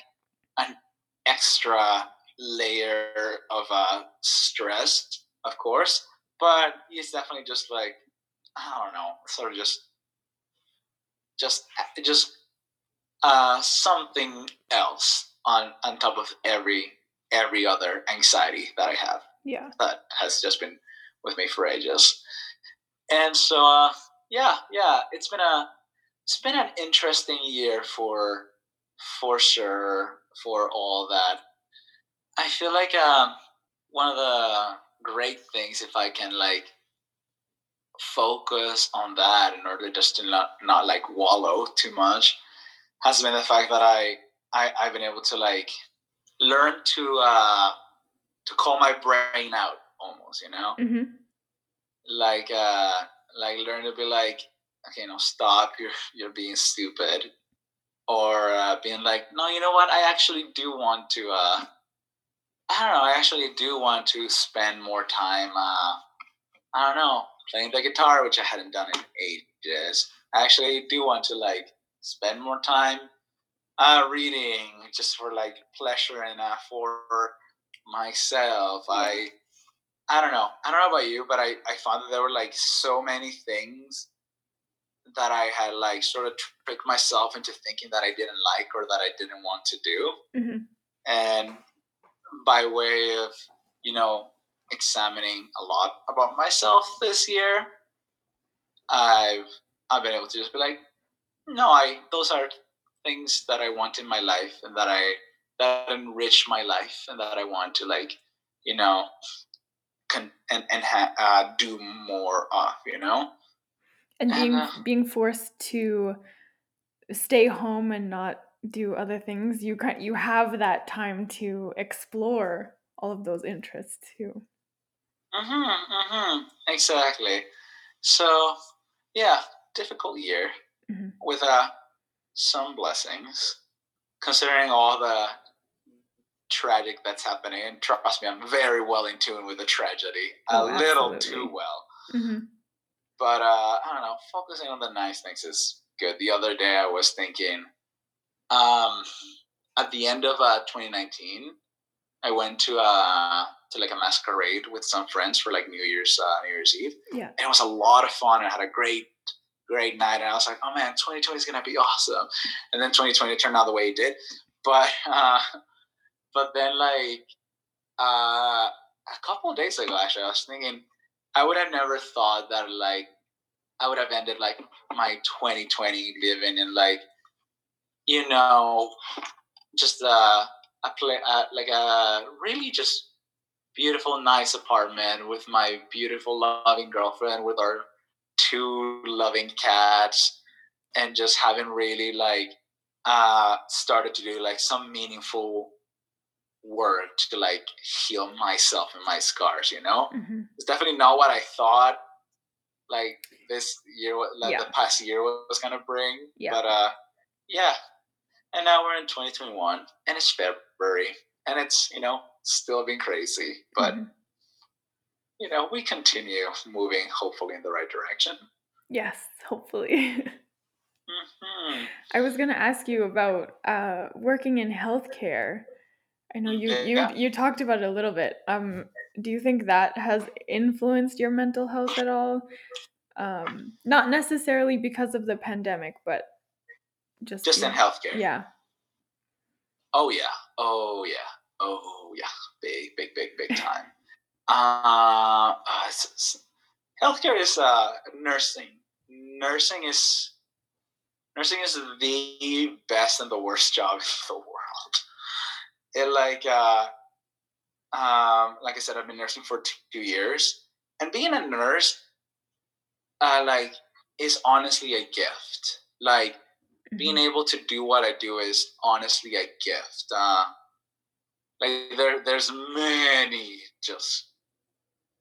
an extra layer of uh stress of course but it's definitely just like I don't know, sort of just just just uh, something else on on top of every every other anxiety that I have. Yeah, that has just been with me for ages. And so, uh, yeah, yeah, it's been a it's been an interesting year for for sure for all that. I feel like um, one of the great things if I can like focus on that in order just to not not like wallow too much has been the fact that I, I I've been able to like learn to uh to call my brain out almost, you know? Mm-hmm. Like uh like learn to be like, okay, no, stop, <laughs> you're you're being stupid. Or uh, being like, no, you know what? I actually do want to uh I don't know, I actually do want to spend more time uh I don't know, playing the guitar, which I hadn't done in ages. I actually do want to like spend more time uh, reading just for like pleasure and uh, for myself. I I don't know. I don't know about you, but I, I found that there were like so many things that I had like sort of tricked myself into thinking that I didn't like or that I didn't want to do. Mm-hmm. And by way of, you know, examining a lot about myself this year, I've I've been able to just be like, no, I those are things that I want in my life and that I that enrich my life and that I want to like, you know, con- and and ha- uh, do more of, you know. And being and, uh, being forced to stay home and not do other things, you can you have that time to explore all of those interests too. Mhm, mhm, exactly. So yeah, difficult year mm-hmm. with uh, some blessings, considering all the tragic that's happening. And trust me, I'm very well in tune with the tragedy, oh, a little too well. Mm-hmm. But uh, I don't know, focusing on the nice things is good. The other day I was thinking, um, at the end of uh, 2019, I went to uh to like a masquerade with some friends for like New Year's uh, New Year's Eve. Yeah, and it was a lot of fun. I had a great great night, and I was like, oh man, 2020 is gonna be <laughs> awesome. And then 2020 turned out the way it did. But uh, but then like uh, a couple days ago, actually, I was thinking I would have never thought that like I would have ended like my 2020 living in like you know just uh, a play uh, like a really just beautiful nice apartment with my beautiful loving girlfriend with our two loving cats and just having really like uh started to do like some meaningful work to like heal myself and my scars you know mm-hmm. it's definitely not what i thought like this year like yeah. the past year was gonna bring yeah. but uh yeah and now we're in 2021 and it's february and it's you know still been crazy but mm-hmm. You know we continue moving hopefully in the right direction yes hopefully <laughs> mm-hmm. i was going to ask you about uh, working in healthcare I know you you you talked about it a little bit. Um, do you think that has influenced your mental health at all? Um, not necessarily because of the pandemic, but just just in healthcare. Yeah. Oh yeah. Oh yeah. Oh yeah. Big, big, big, big <laughs> time. Uh, uh healthcare is uh nursing. Nursing is nursing is the best and the worst job in the world it like uh, um, like I said, I've been nursing for two years, and being a nurse, uh, like, is honestly a gift. Like, mm-hmm. being able to do what I do is honestly a gift. Uh, like, there, there's many just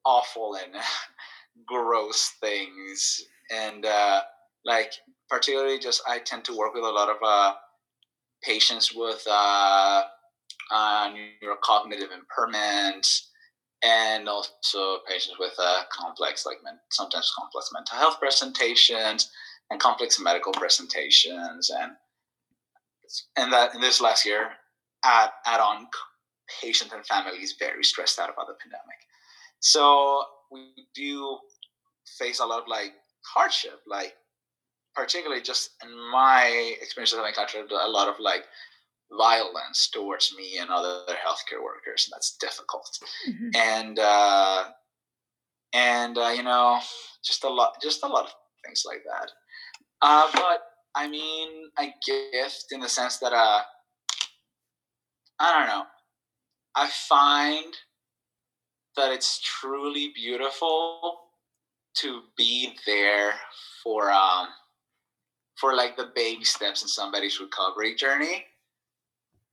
awful and <laughs> gross things, and uh, like, particularly, just I tend to work with a lot of uh, patients with uh, uh, neurocognitive impairments, and also patients with uh, complex, like sometimes complex mental health presentations and complex medical presentations, and and that in this last year, add add on patients and families very stressed out about the pandemic. So we do face a lot of like hardship, like particularly just in my experience, I've encountered a lot of like violence towards me and other healthcare workers, and that's difficult. Mm-hmm. And uh, and uh, you know, just a lot, just a lot of things like that. Uh, but I mean, a gift in the sense that uh, I don't know. I find that it's truly beautiful to be there for um for like the baby steps in somebody's recovery journey.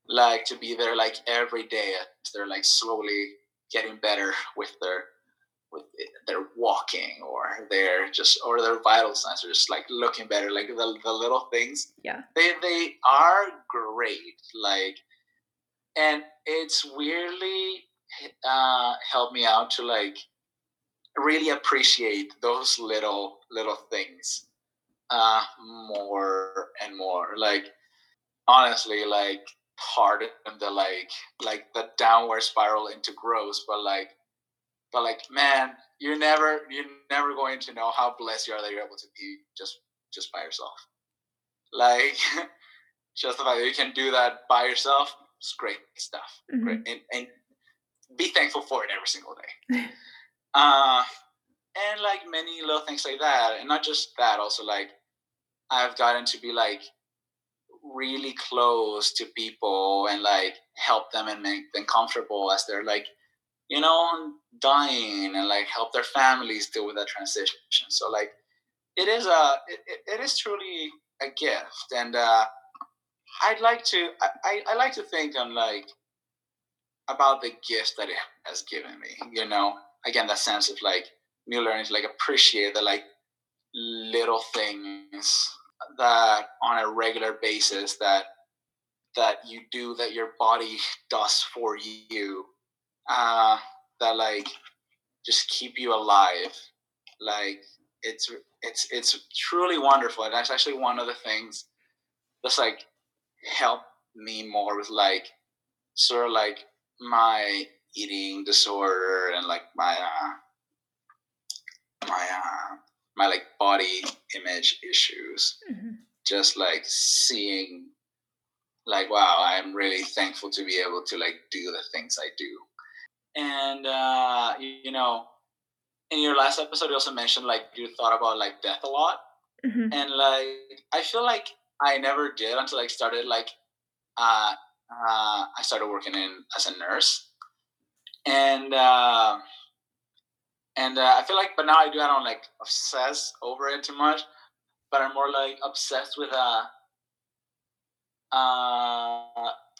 Like to be there like every day as they're like slowly getting better with their with their walking or their just or their vital signs are just like looking better like the, the little things. Yeah. They they are great like and it's weirdly uh helped me out to like really appreciate those little little things uh more and more. Like honestly like part of the like like the downward spiral into growth but like but like man you're never you're never going to know how blessed you are that you're able to be just just by yourself. Like <laughs> just the fact that you can do that by yourself it's great stuff. Mm-hmm. great and, and be thankful for it every single day. <laughs> Uh and like many little things like that and not just that also like i've gotten to be like really close to people and like help them and make them comfortable as they're like you know dying and like help their families deal with that transition. So like it is a it, it is truly a gift. And uh i'd like to I, I like to think i'm like about the gift that it has given me you know? Again that sense of like me learning to like appreciate the like little things that on a regular basis that that you do that your body does for you uh, that like just keep you alive. Like it's it's it's truly wonderful and that's actually one of the things that's like helped me more with like sort of like my eating disorder and like my uh my uh my like body image issues mm-hmm. just like seeing like wow i'm really thankful to be able to like do the things i do and uh you, know in your last episode you also mentioned like you thought about like death a lot mm-hmm. and like i feel like i never did until i started like uh, uh i started working in as a nurse and uh and uh, i feel like but now i do i don't like obsess over it too much but i'm more like obsessed with uh uh,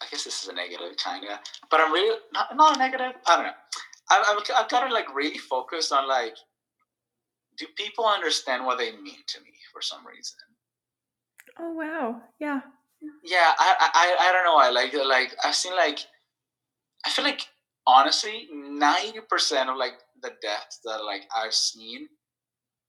I guess this is a negative kind of, but I'm really not not a negative. I don't know. I've, I've, I've got to like really focus on like, do people understand what they mean to me for some reason? Oh wow, yeah. Yeah, I I I don't know. I like like I've seen like, I feel like honestly, ninety percent of like the deaths that like I've seen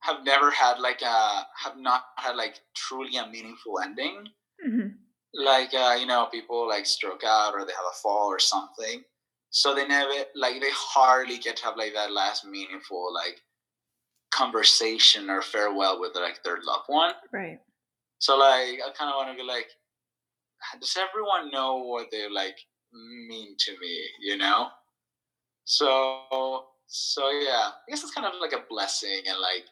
have never had like a have not had like truly a meaningful ending. Mm-hmm like uh, you know people like stroke out or they have a fall or something so they never like they hardly get to have like that last meaningful like conversation or farewell with like their loved one right so like i kind of want to be like does everyone know what they like mean to me you know? So so yeah. I guess it's kind of like a blessing and like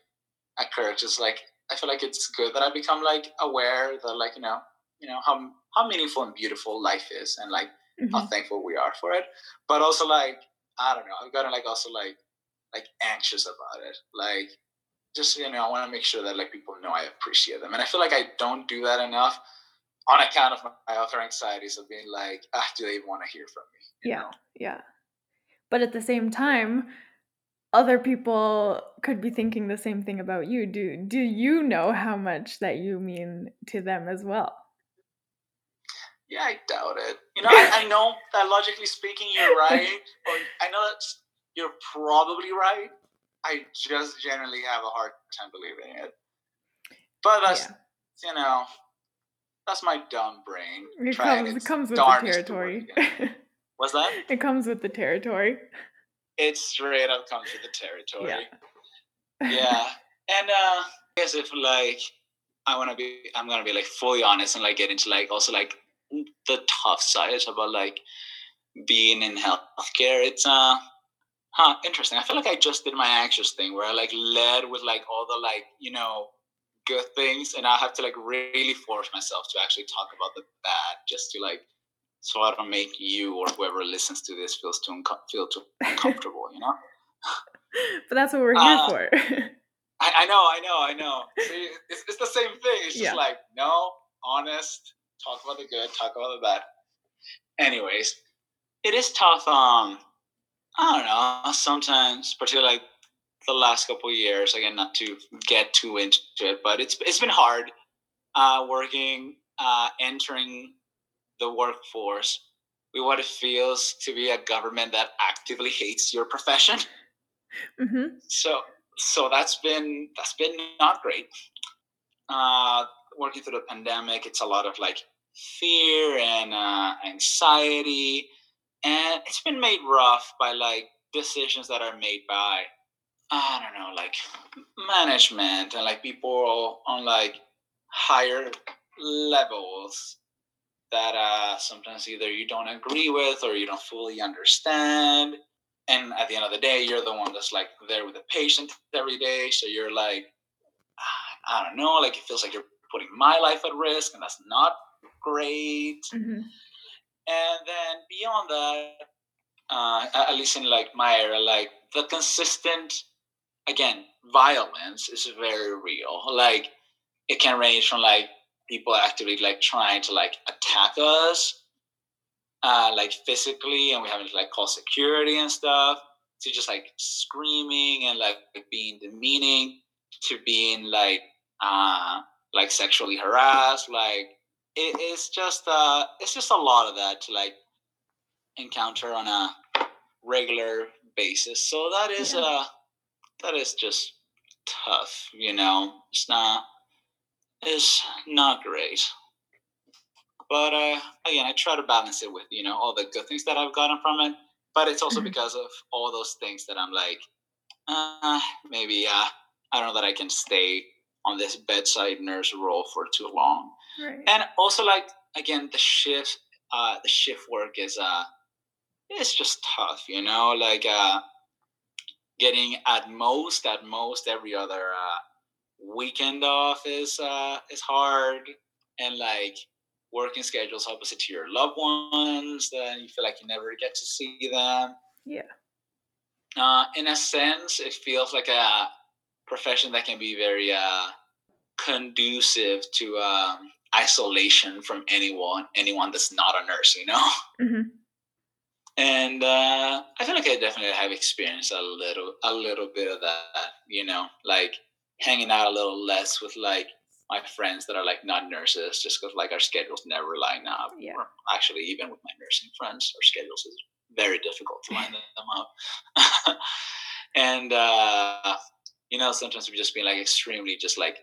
a curse. Just like i feel like it's good that i become like aware that like you know you know how how meaningful and beautiful life is and like mm-hmm. how thankful we are for it. But also like i don't know. I've gotten like also like like anxious about it. Like just you know i want to make sure that like people know i appreciate them. And i feel like i don't do that enough on account of my other anxieties of being like ah do they want to hear from me yeah know? yeah but at the same time other people could be thinking the same thing about you do do you know how much that you mean to them as well yeah, I doubt it. You know, I, I know that logically speaking, you're right. <laughs> Or I know that you're probably right. I just generally have a hard time believing it. But that's, yeah. you know, that's my dumb brain. It comes, it comes with the territory. What's that? <laughs> It comes with the territory. It straight up comes with the territory. Yeah. yeah. And uh, I guess if like I want to be, I'm gonna be like fully honest and like get into like also like the tough side about like being in healthcare. It's uh huh, interesting. I feel like I just did my anxious thing where I like led with like all the like, you know, good things and I have to like really force myself to actually talk about the bad just to like so I don't make you or whoever listens to this feels too unco- feel too <laughs> uncomfortable, you know? but that's what we're here uh, for. <laughs> I, I, know, I know, I know. See, it's, it's the same thing. It's just yeah. like, no, honest, talk about the good, talk about the bad. Anyways, it is tough. Um, I don't know. Sometimes, particularly like the last couple years, again, not to get too into it, but it's it's been hard uh, working, uh, entering the workforce with what it feels to be a government that actively hates your profession. Mm-hmm. So so that's been that's been not great. Uh, working through the pandemic, it's a lot of like fear and uh, anxiety, and it's been made rough by like decisions that are made by I don't know, like management and like people on like higher levels that uh, sometimes either you don't agree with or you don't fully understand. And at the end of the day, you're the one that's like there with the patient every day. So you're like, I don't know, like it feels like you're putting my life at risk, and that's not great. Mm-hmm. And then beyond that, uh, at least in like my area, like the consistent, again, violence is very real. Like it can range from like people actively like trying to like attack us, uh, like physically, and we having to like call security and stuff, to just like screaming and like being demeaning, to being like uh like sexually harassed, like it, it's just uh, it's just a lot of that to like encounter on a regular basis. So that is yeah. uh that is just tough, you know. It's not it's not great. But uh, again, I try to balance it with you know all the good things that I've gotten from it. But it's also mm-hmm. because of all those things that I'm like, uh, maybe uh, I don't know that I can stay on this bedside nurse role for too long. Right. And also, like again, the shift, uh, the shift work is uh, it's just tough, you know. Like uh, getting at most, at most every other uh, weekend off is uh, is hard, and like working schedules opposite to your loved ones, then you feel like you never get to see them. Yeah. Uh, in a sense, it feels like a profession that can be very uh, conducive to um, isolation from anyone, anyone that's not a nurse, you know. Mm-hmm. And uh, I feel like I definitely have experienced a little, a little bit of that, you know, like hanging out a little less with like my friends that are like not nurses just because like our schedules never line up yeah. or actually even with my nursing friends our schedules is very difficult to line <laughs> them up <laughs> and uh you know sometimes we just being like extremely just like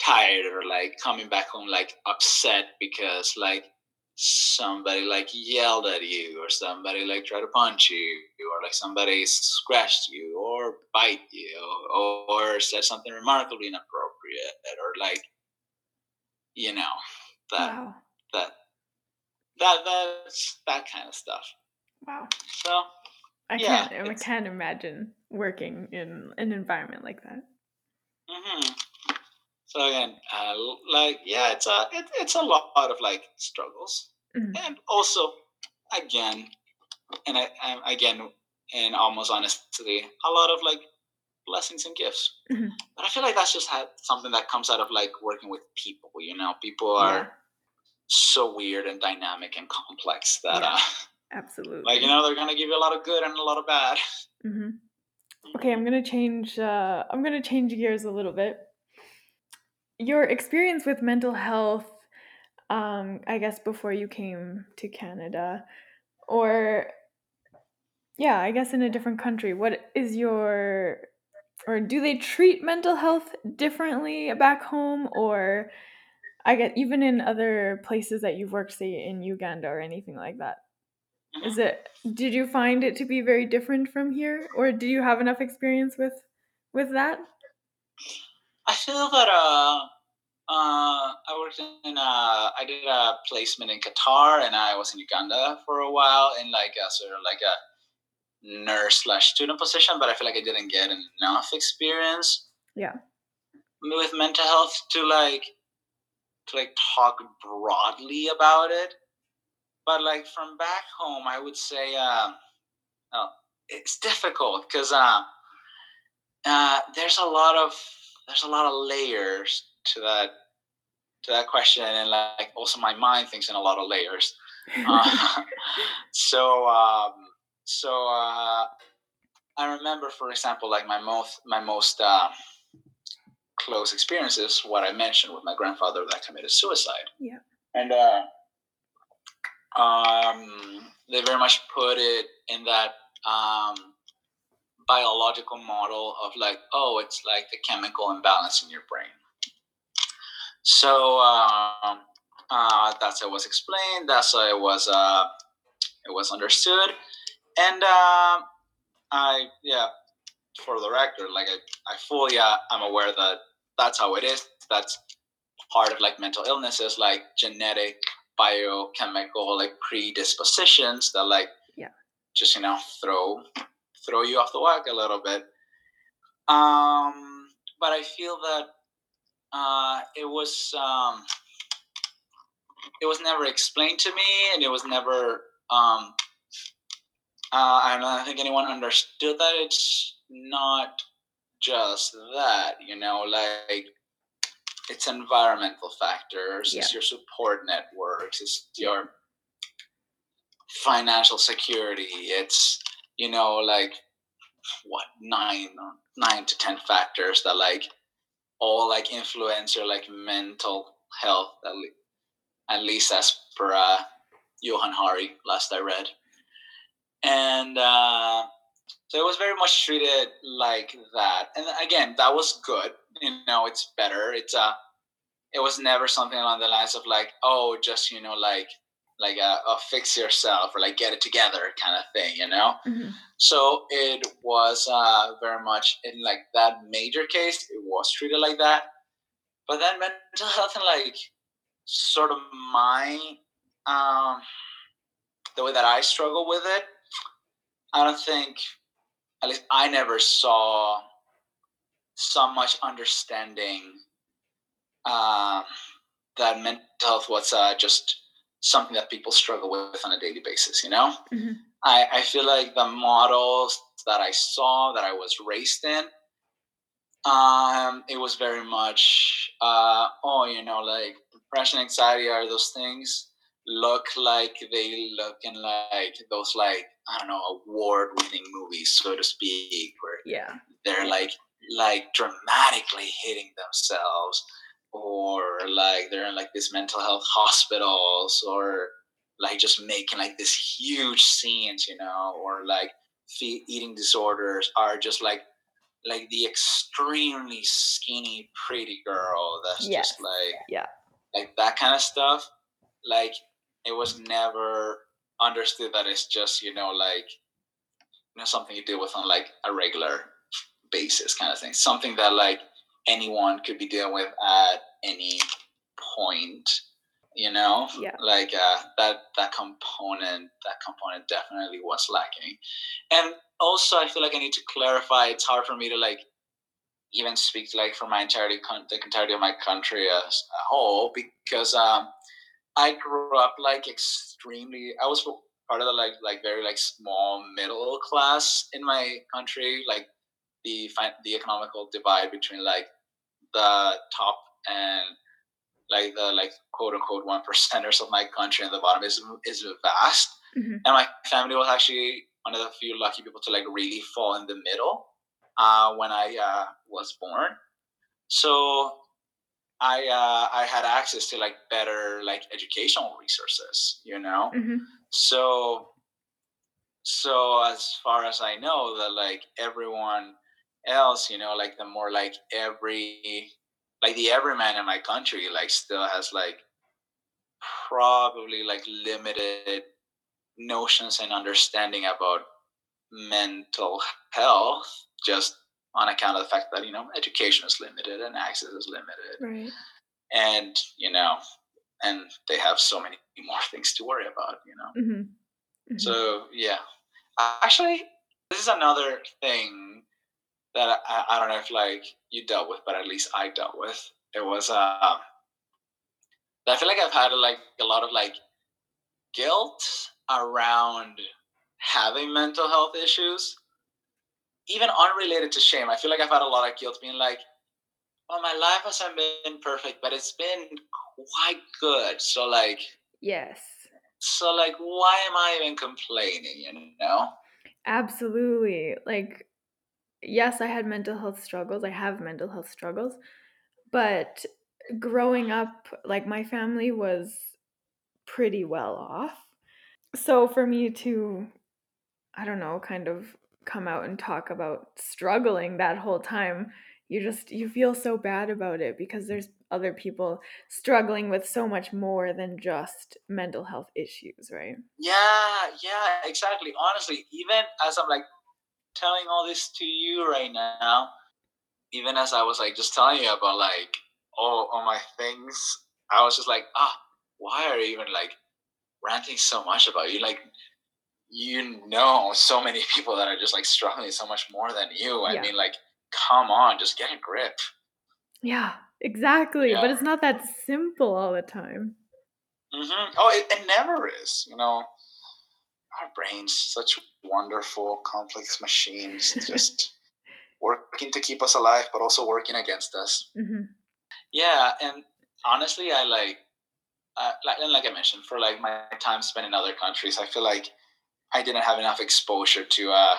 tired or like coming back home like upset because like somebody like yelled at you or somebody like tried to punch you or like somebody scratched you or bite you or, or said something remarkably inappropriate or like you know that wow. that that that's that kind of stuff wow so i yeah, can't i can't imagine working in an environment like that mm-hmm. so again uh, like yeah it's a it, it's a lot of like struggles mm-hmm. and also again and I, I again and almost honestly a lot of like blessings and gifts. Mm-hmm. But I feel like that's just had something that comes out of like working with people. You know, people are yeah. so weird and dynamic and complex that, yeah. uh, absolutely, like you know, they're gonna give you a lot of good and a lot of bad. Mm-hmm. Okay, I'm gonna change. Uh, I'm gonna change gears a little bit. Your experience with mental health, um, I guess, before you came to Canada, or yeah, I guess in a different country. What is your or do they treat mental health differently back home or I get even in other places that you've worked, say in Uganda or anything like that? Is it did you find it to be very different from here? Or do you have enough experience with with that? I feel that uh uh, I worked in a, I did a placement in Qatar and I was in Uganda for a while in like a sort of like a nurse slash student position, but I feel like I didn't get enough experience. Yeah. With mental health to like to like talk broadly about it. But like from back home, I would say uh, oh, it's difficult because uh, uh, there's a lot of there's a lot of layers to that to that question, and like also my mind thinks in a lot of layers. <laughs> Uh, <laughs> so um, so uh, I remember, for example, like my most my most uh, close experiences, what I mentioned with my grandfather that committed suicide. Yeah. And uh, um, they very much put it in that um, biological model of like, oh, it's like the chemical imbalance in your brain. So um, uh, that's how it was explained. That's how it was. Uh, it was understood and uh, I yeah, for the record, like I, I fully uh, I'm aware that that's how it is. That's part of like mental illnesses, like genetic, biochemical, like predispositions that like yeah, just you know throw throw you off the whack a little bit. Um, but I feel that uh, it was um, it was never explained to me, and it was never um, uh, I don't think anyone understood that it's not just that, you know, like it's environmental factors, yeah. it's your support networks, it's your financial security, it's, you know, like what, nine, nine to 10 factors that like all like influence your like mental health. at least as per uh, Johan Hari, last I read. And uh, so it was very much treated like that. And again, that was good. You know, it's better. It's uh, it was never something along the lines of like, oh, just you know, like like a, a fix yourself or like get it together kind of thing, you know. Mm-hmm. So it was uh, very much in like that major case, it was treated like that. But then mental health and like sort of my um, the way that I struggle with it, I don't think at least I never saw so much understanding um, that mental health was uh, just something that people struggle with on a daily basis. You know, mm-hmm. I, I feel like the models that I saw that I was raised in, um, it was very much, uh, oh, you know, like depression, anxiety are those things look like they look in like those like I don't know award winning movies, so to speak, where yeah they're like like dramatically hitting themselves, or like they're in like this mental health hospitals, or like just making like this huge scenes, you know, or like eating disorders are just like like the extremely skinny pretty girl that's yes. just like yeah like that kind of stuff like it was never understood that it's just you know like you know something you deal with on like a regular basis kind of thing something that like anyone could be dealing with at any point you know yeah like uh, that that component that component definitely was lacking and also i feel like i need to clarify it's hard for me to like even speak to like for my entirety the entirety of my country as a whole because um I grew up like extremely. I was part of the like like very like small middle class in my country. Like the the economical divide between like the top and like the like quote unquote one percenters of my country and the bottom is is vast. Mm-hmm. And my family was actually one of the few lucky people to like really fall in the middle uh, when I uh, was born. So I uh, I had access to like better like educational resources, you know. Mm-hmm. So so as far as I know, that like everyone else, you know, like the more like every like the everyman in my country like still has like probably like limited notions and understanding about mental health just on account of the fact that you know education is limited and access is limited right and you know and they have so many more things to worry about you know mm-hmm. Mm-hmm. so yeah actually this is another thing that I, I, don't know if like you dealt with but at least i dealt with it was uh i feel like i've had like a lot of like guilt around having mental health issues even unrelated to shame, I feel like I've had a lot of guilt being like, well, my life hasn't been perfect, but it's been quite good. So like Yes. So like why am I even complaining, you know? Absolutely. Like yes, I had mental health struggles. I have mental health struggles. But growing up, like my family was pretty well off. So for me to I don't know, kind of come out and talk about struggling that whole time you just you feel so bad about it because there's other people struggling with so much more than just mental health issues right yeah yeah exactly honestly even as i'm like telling all this to you right now even as i was like just telling you about like all, all my things i was just like ah why are you even like ranting so much about you like you know so many <laughs> people that are just like struggling so much more than you. I yeah. mean, like, come on, just get a grip. Yeah, exactly. Yeah. But it's not that simple all the time. Mm-hmm. Oh, it, it never is. You know, our brains, such wonderful, complex machines, just <laughs> working to keep us alive, but also working against us. Mm-hmm. Yeah, and honestly, I like, uh, like, and like I mentioned, for like my time spent in other countries, I feel like I didn't have enough exposure to uh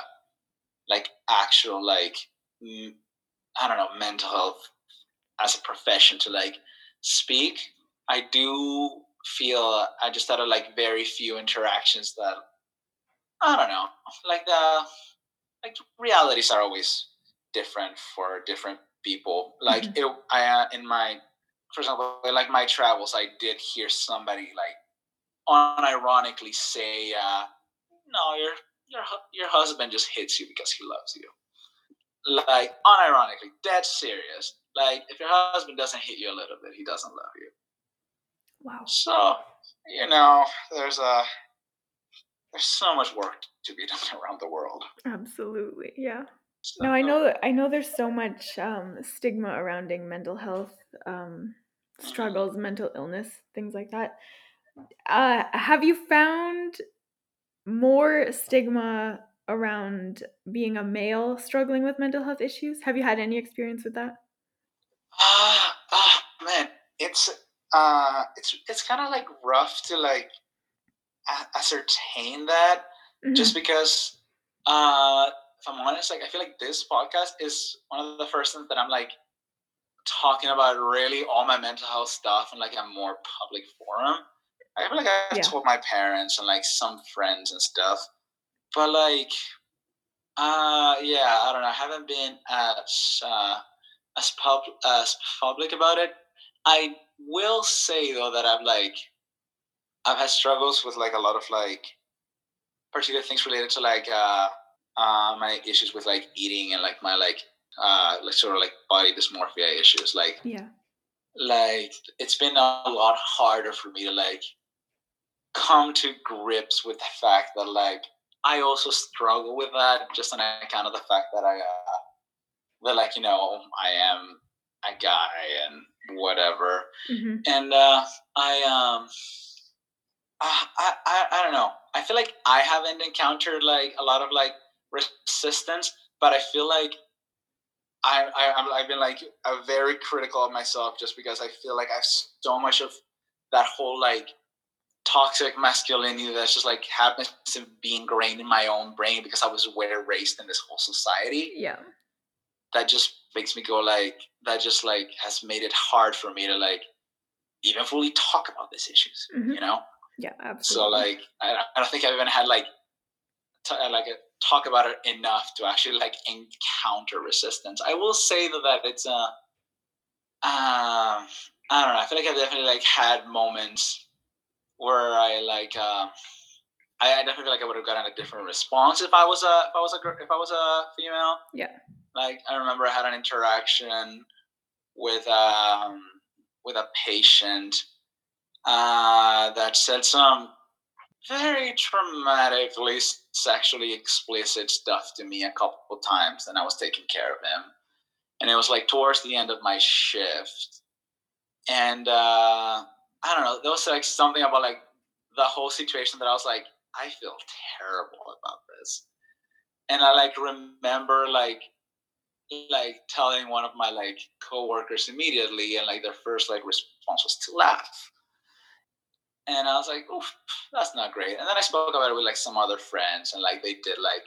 like actual like m- I don't know mental health as a profession to like speak. I do feel I just had a, like very few interactions that I don't know, like the like realities are always different for different people. Like mm-hmm. it, I uh, in my for example, like my travels, I did hear somebody like unironically say, uh, "No, your your your husband just hits you because he loves you." Like unironically, dead serious. Like if your husband doesn't hit you a little bit, he doesn't love you. Wow. So you know, there's a there's so much work to be <laughs> done around the world. Absolutely, yeah. So, no, I know. I know. There's so much um, stigma around mental health um, mm-hmm. struggles, mental illness, things like that. Uh, have you found more stigma around being a male struggling with mental health issues? Have you had any experience with that? Ah, uh, oh, man, it's uh, it's it's kind of like rough to like ascertain that, mm-hmm. just because uh, if I'm honest, like I feel like this podcast is one of the first things that I'm like talking about really all my mental health stuff in like a more public forum. I feel like I've yeah. told my parents and like some friends and stuff, but like, uh, yeah, I don't know. I haven't been as uh, as pub as public about it. I will say though that I've like I've had struggles with like a lot of like particular things related to like uh, uh my issues with like eating and like my like uh like sort of like body dysmorphia issues like yeah like it's been a lot harder for me to like come to grips with the fact that like I also struggle with that just on account of the fact that I uh, that like you know I am a guy and whatever, mm-hmm. and uh, I um I, I I don't know. I feel like I haven't encountered like a lot of like resistance, but I feel like I, I I've been like a very critical of myself just because I feel like I have so much of that whole like toxic masculinity that's just like happens to be ingrained in my own brain because I was where raised in this whole society. Yeah. That just makes me go like that just like has made it hard for me to like even fully talk about these issues, mm-hmm. you know? Yeah, absolutely. So like I, I don't think I've even had like t- uh, like a, talk about it enough to actually like encounter resistance. I will say that, that it's a uh, um I don't know. I feel like I've definitely like had moments where I like uh, I, I definitely feel like I would have gotten a different response if I was a if I was a if I was a female. Yeah. Like I remember I had an interaction with um with a patient uh, that said some very traumatically sexually explicit stuff to me a couple of times, and I was taking care of him. And it was like towards the end of my shift, and uh, I don't know. There was like something about like the whole situation that I was like, I feel terrible about this. And I like remember like like telling one of my like coworkers immediately, and like their first like response was to laugh. And I was like, oof, that's not great. And then I spoke about it with like some other friends, and like they did like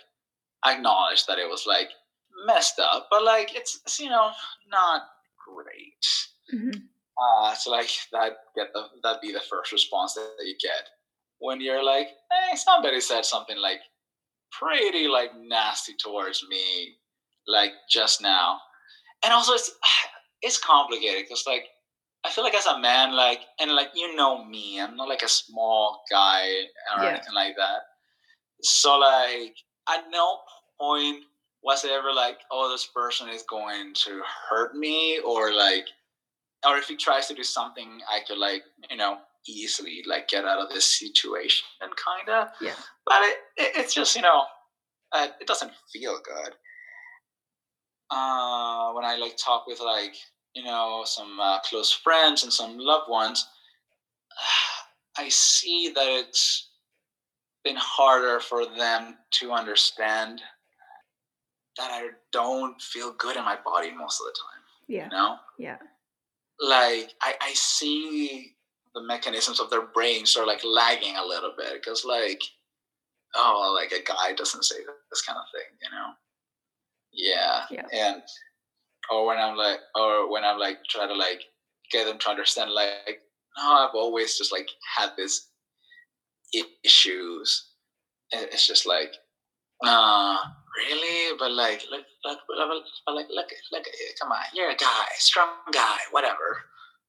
acknowledge that it was like messed up, but like it's, it's you know not great. Mm-hmm. Uh, so like that get the that be the first response that, that you get when you're like, hey, somebody said something like pretty like nasty towards me like just now, and also it's <sighs> it's complicated because like I feel like as a man, like and like you know me, I'm not like a small guy or yeah. anything like that. So like at no point was it ever like, oh, this person is going to hurt me or like or if he tries to do something I could like, you know, easily like get out of this situation and kind of. Yeah. But it, it, it's just you know, uh, it doesn't feel good. Uh, when I like talk with like you know some uh, close friends and some loved ones, <sighs> I see that it's been harder for them to understand that I don't feel good in my body most of the time. Yeah. You know? Yeah like I, I see the mechanisms of their brains are like lagging a little bit because like oh like a guy doesn't say this kind of thing you know yeah. yeah and or when i'm like or when i'm like try to like get them to understand like no, I've always just like had this issues. It's just like, uh, really? But like, look, look, look, like, look, look, come on, you're a guy, strong guy, whatever.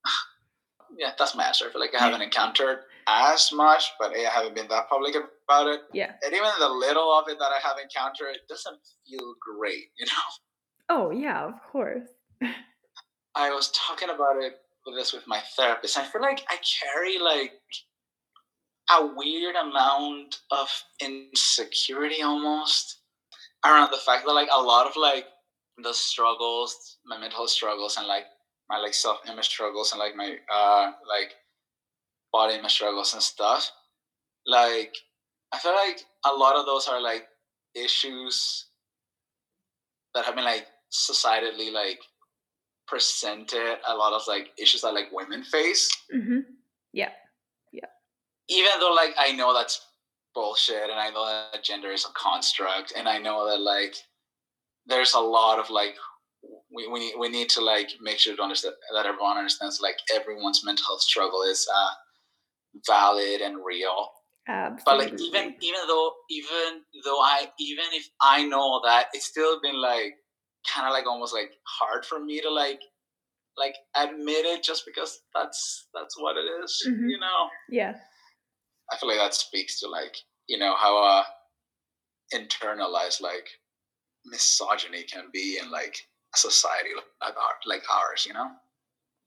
<sighs> yeah, that's my answer. I feel like I haven't encountered as much, but I haven't been that public about it. Yeah. And even the little of it that I have encountered, it doesn't feel great, you know? Oh, yeah, of course. I was talking about it with this with my therapist. I feel like I carry like a weird amount of insecurity almost around the fact that like a lot of like the struggles, my mental struggles and like my like self image struggles and like my uh like body image struggles and stuff. Like I feel like a lot of those are like issues that have been like societally like presented a lot of like issues that like women face. Mm-hmm. Yeah. Yeah. Even though like I know that's bullshit and I know that gender is a construct and I know that like there's a lot of like we, we, we need to like make sure to understand that everyone understands like everyone's mental health struggle is uh, valid and real Absolutely. but like even even though even though i even if i know that it's still been like kind of like almost like hard for me to like like admit it just because that's that's what it is, Mhm. you know yeah. i feel like that speaks to like you know how uh internalized like misogyny can be in like a society like our, like ours you know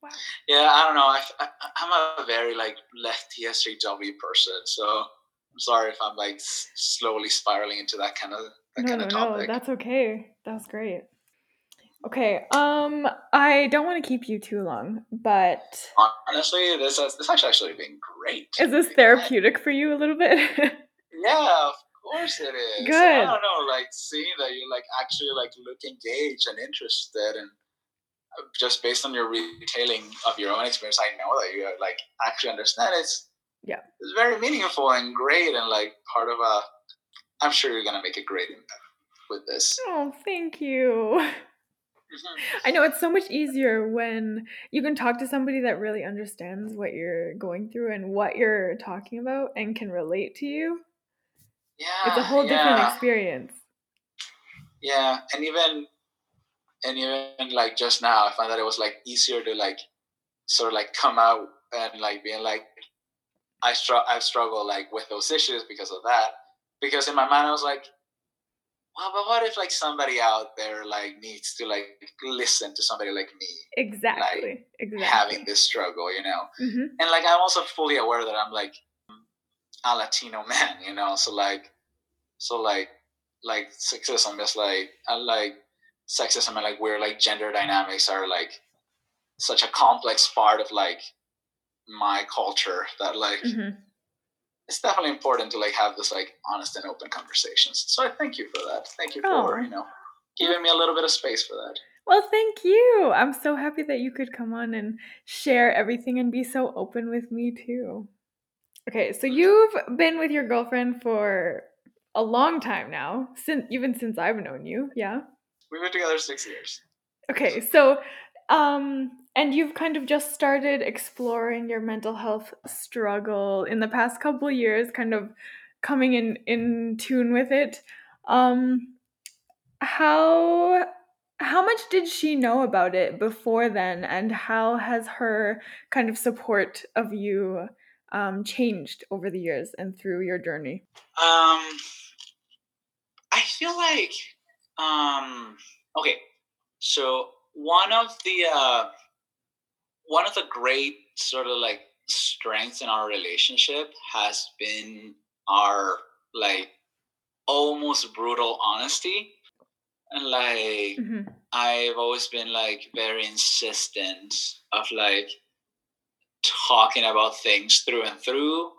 Wow. yeah i don't know I, I i'm a very like lefty sjw person so i'm sorry if i'm like s- slowly spiraling into that kind of that no, kind no, of no. topic That's okay. that's great. Okay. Um, I don't want to keep you too long, but honestly this is this has actually been great is this therapeutic for you a little bit? <laughs> Yeah, of course it is. Good. I don't know, like seeing that you like actually like look engaged and interested, and uh, just based on your retailing of your own experience, I know that you like actually understand it's Yeah. it's very meaningful and great, and like part of a. I'm sure you're gonna make a great impact with this. oh, thank you. <laughs> I know it's so much easier when you can talk to somebody that really understands what you're going through and what you're talking about and can relate to you. Yeah, It's a whole different experience. Yeah, and even and even like just now, I found that it was like easier to like sort of like come out and like being like, I str- I've struggled like with those issues because of that. Because in my mind, I was like, well, but what if like somebody out there like needs to like listen to somebody like me Exactly. exactly. having this struggle, you know? hmm and like I'm also fully aware that I'm like a Latino <laughs> man, you know. So like, so like, like sexism is like, I like sexism and like where like gender dynamics are like such a complex part of like my culture that like hmm it's definitely important to like have this like honest and open conversations. So I thank you for that. Thank you for Oh. you know giving me a little bit of space for that. Well, thank you. I'm so happy that you could come on and share everything and be so open with me too. Okay, so you've been with your girlfriend for a long time now, since even since I've known you, yeah. We've been together six years. Okay, so um and you've kind of just started exploring your mental health struggle in the past couple years, kind of coming in in tune with it. Um how how much did she know about it before then and how has her kind of support of you um, changed over the years and through your journey? Um, I feel like, um, okay, so one of the uh, one of the great sort of like strengths in our relationship has been our like almost brutal honesty, and like hmm I've always been like very insistent of like talking about things through and through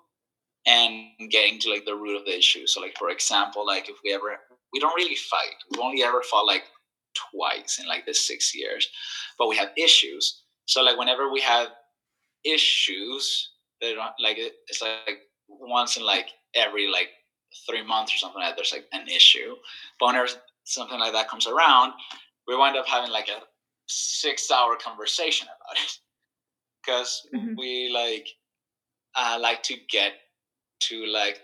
and getting to like the root of the issue. So like for example, like if we ever we don't really fight. We've only ever fought like twice in like the six years. But we have issues. So like whenever we have issues, they don't like it's like once in like every like three months or something like that, there's like an issue. But whenever something like that comes around, we wind up having like a six hour conversation about it. because mm-hmm. we like uh, like to get to like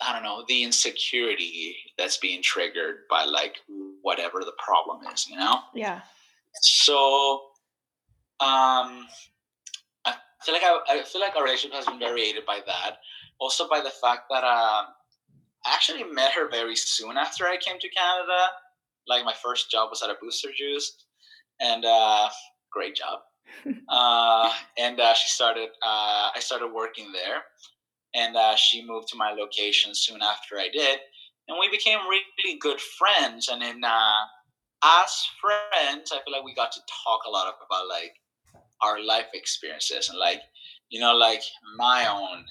I don't know the insecurity that's being triggered by like whatever the problem is, you know? Yeah. So, um, I feel like I, I feel like our relationship has been very aided by that. Also by the fact that uh, I actually met her very soon after I came to Canada. Like my first job was at a booster juice, and uh, great job. <laughs> uh, and uh, she started. Uh, I started working there, and uh, she moved to my location soon after I did, and we became really good friends. And then, uh, as friends, I feel like we got to talk a lot about like our life experiences and like you know like my own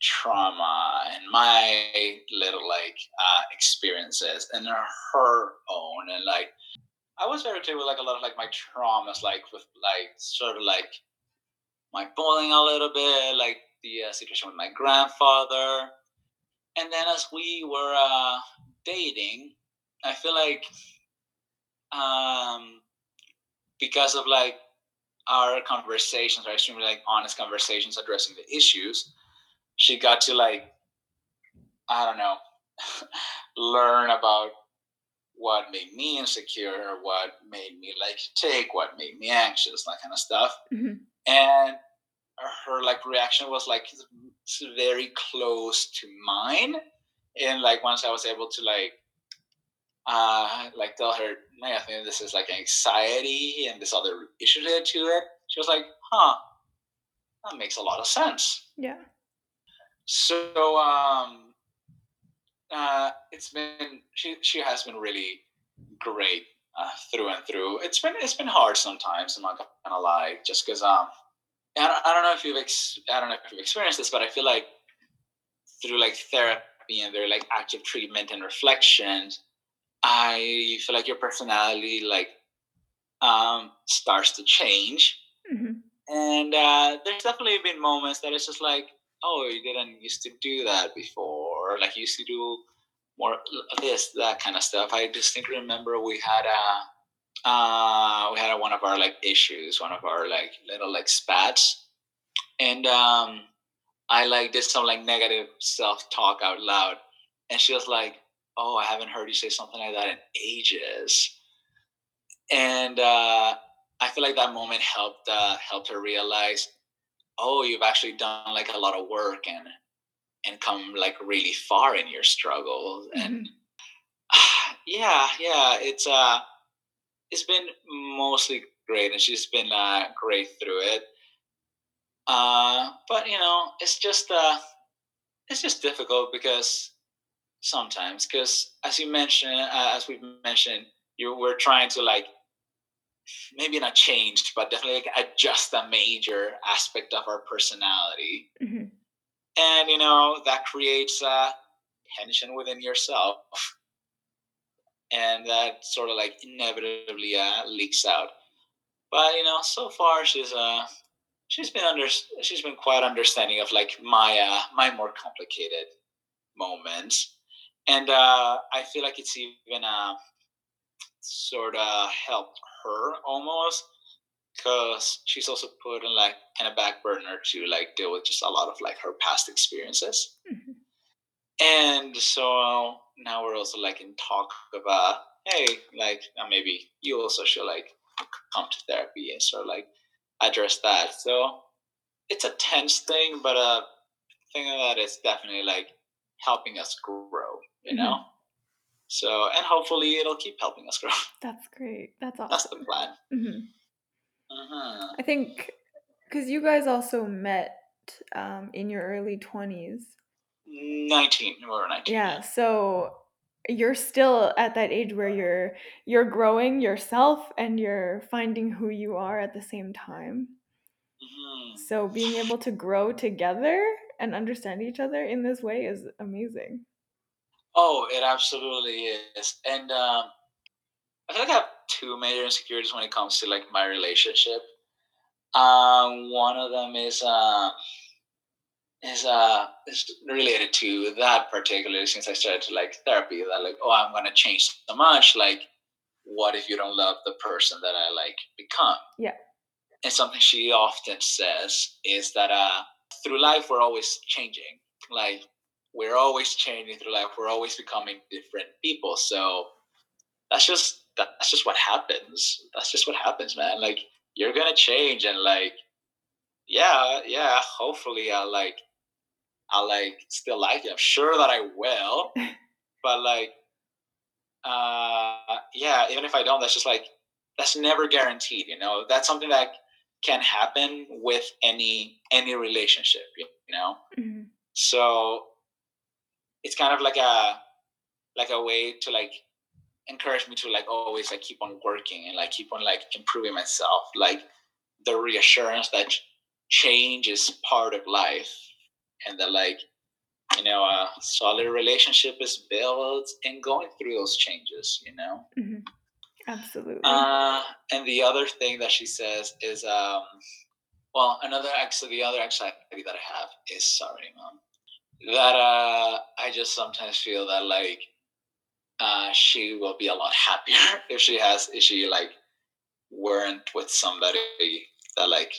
trauma and my little like uh, experiences and her own and like I was very clear with like a lot of like my traumas like with like sort of like my bullying a little bit like the uh, situation with my grandfather. And then as we were uh, dating I feel like um because of like our conversations are extremely like honest conversations addressing the issues she got to like I don't know <laughs> learn about what made me insecure, what made me like take, what made me anxious, that kind of stuff. Mm-hmm. And her like reaction was like very close to mine. And like once I was able to like uh like tell her, hey, I think this is like anxiety and this other issue to it, she was like, huh, that makes a lot of sense. Yeah. So um, uh, it's been she she has been really great uh, through and through. It's been it's been hard sometimes. I'm not gonna lie, just because um, I don't, I don't know if you've ex- I don't know if you've experienced this, but I feel like through like therapy and very like active treatment and reflection, I feel like your personality like um starts to change. Mm-hmm. And uh, there's definitely been moments that it's just like, oh, you didn't used to do that before, like you used to do more this, that kind of stuff. I distinctly remember we had a, uh, we had a, one of our like issues, one of our like little like spats, and um, I like did some like negative self talk out loud, and she was like, "Oh, I haven't heard you say something like that in ages," and uh, I feel like that moment helped uh, helped her realize oh you've actually done like a lot of work and and come like really far in your struggle mm-hmm. and <sighs> yeah yeah it's uh it's been mostly great and she's been uh great through it. Uh but you know it's just uh it's just difficult because sometimes because as you mentioned uh, as we've mentioned you were trying to like maybe not changed, but definitely like adjust a major aspect of our personality. Mm-hmm. And you know that creates a tension within yourself, and that sort of like inevitably uh, leaks out. But you know, so far she's uh she's been under she's been quite understanding of like my uh my more complicated moments, and uh I feel like it's even uh sort of helped her almost because she's also put in like in a back burner to like deal with just a lot of like her past experiences mm-hmm. and so now we're also like in talk about hey like maybe you also should like come to therapy and sort of like address that so it's a tense thing but a thing that is definitely like helping us grow you mm-hmm. know so, and hopefully it'll keep helping us <laughs> grow. That's great. That's awesome. That's the plan. Mm-hmm. Uh-huh. I think because you guys also met um, in your early 20s. 19 or 19 yeah, so you're still at that age where you're you're growing yourself and you're finding who you are at the same time mm-hmm. so being able to grow together and understand each other in this way is amazing Oh, it absolutely is. And um, I feel like I have two major insecurities when it comes to like my relationship. Um, one of them is uh, is uh is related to that particularly since I started to like therapy that like oh I'm gonna change so much like what if you don't love the person that I like become yeah and something she often says is that uh, through life we're always changing. Like we're always changing through life. We're always becoming different people. So that's just that's just what happens. That's just what happens, man. Like you're gonna change, and like yeah, yeah. Hopefully, I'll like I'll like still like you. I'm sure that I will, <laughs> but like uh yeah even if i don't that's just like that's never guaranteed you know that's something that can happen with any any relationship you know mm-hmm. so it's kind of like a like a way to like encourage me to like always like keep on working and like keep on like improving myself like the reassurance that change is part of life and that like you know a solid relationship is built in going through those changes you know mm-hmm. Absolutely uh, and the other thing that she says is um well another actually the other anxiety that i have is sorry mom that uh i just sometimes feel that like uh she will be a lot happier <laughs> if she has if she like weren't with somebody that like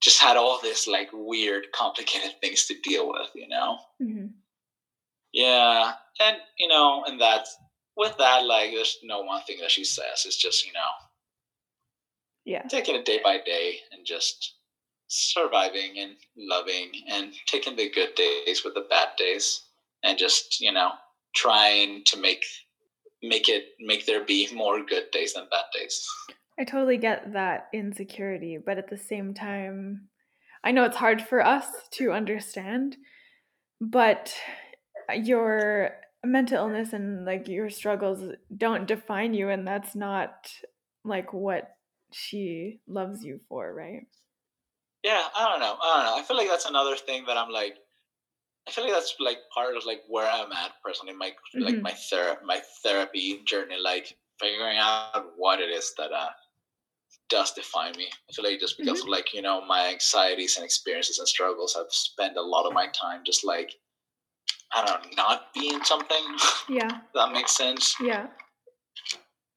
just had all this like weird, complicated <laughs> things to deal with, you know? Mm-hmm. Yeah. And, you know, and that, with that, like, there's no one thing that she says. It's just, you know, yeah, taking it day by day and just surviving and loving and taking the good days with the bad days and just, you know, trying to make make it make there be more good days than bad days. I totally get that insecurity, but at the same time, I know it's hard for us to understand, but your mental illness and like your struggles don't define you, and that's not like what she loves you for, right? Yeah, I don't know. I don't know. I feel like that's another thing that I'm like, I feel like that's like part of like where I'm at personally, my mm-hmm. like my ther- my therapy journey, like figuring out what it is that uh, does define me. I feel like just because mm-hmm. of like, you know, my anxieties and experiences and struggles, I've spent a lot of my time just like, I don't know, not being something. Yeah. that makes sense. Yeah.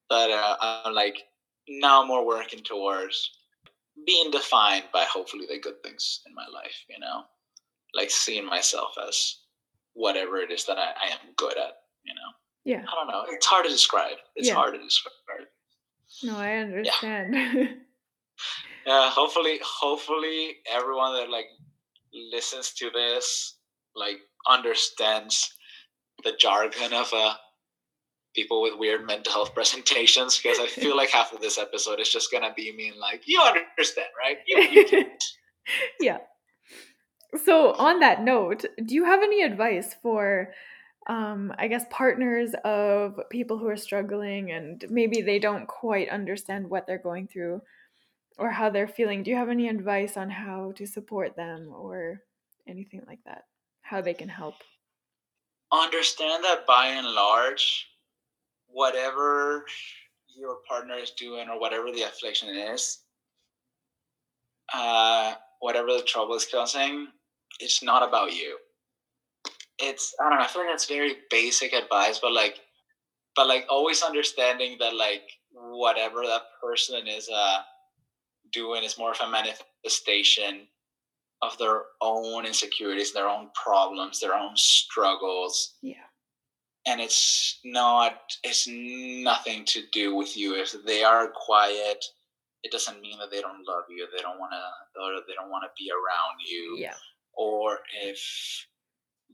But uh, I'm like now more working towards being defined by hopefully the good things in my life, you know, like seeing myself as whatever it is that I, I am good at, you know. Yeah. I don't know. It's hard to describe. It's yeah. hard to describe. No, I understand. Yeah. <laughs> yeah, hopefully hopefully everyone that like listens to this like understands the jargon of uh people with weird mental health <laughs> presentations because I feel like half of this episode is just gonna be me and like you understand, right? You, you <laughs> yeah. So on that note, do you have any advice for um, I guess, partners of people who are struggling and maybe they don't quite understand what they're going through or how they're feeling. Do you have any advice on how to support them or anything like that? How they can help? Understand that by and large, whatever your partner is doing or whatever the affliction is, uh, whatever the trouble is causing, it's not about you it's I don't know. I feel like that's very basic advice, but like, but like always understanding that like whatever that person is uh doing is more of a manifestation of their own insecurities, their own problems, their own struggles. Yeah. And it's not it's nothing to do with you. If they are quiet, it doesn't mean that they don't love you, they don't wanna or they don't wanna be around you. Yeah. Or if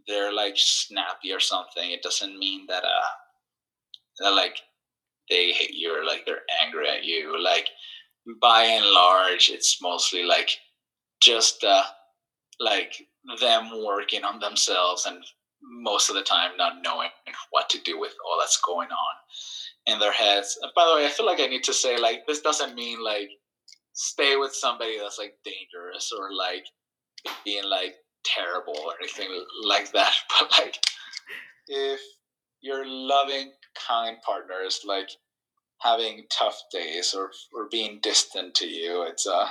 they're like snappy or something, it doesn't mean that uh that like they hate you or like they're angry at you. Like by and large, it's mostly like just uh like them working on themselves and most of the time not knowing what to do with all that's going on in their heads. And by the way, I feel like I need to say like this doesn't mean like stay with somebody that's like dangerous or like being like terrible or anything like that. <laughs> But like, if your loving, kind partner is like having tough days or or being distant to you, it's uh,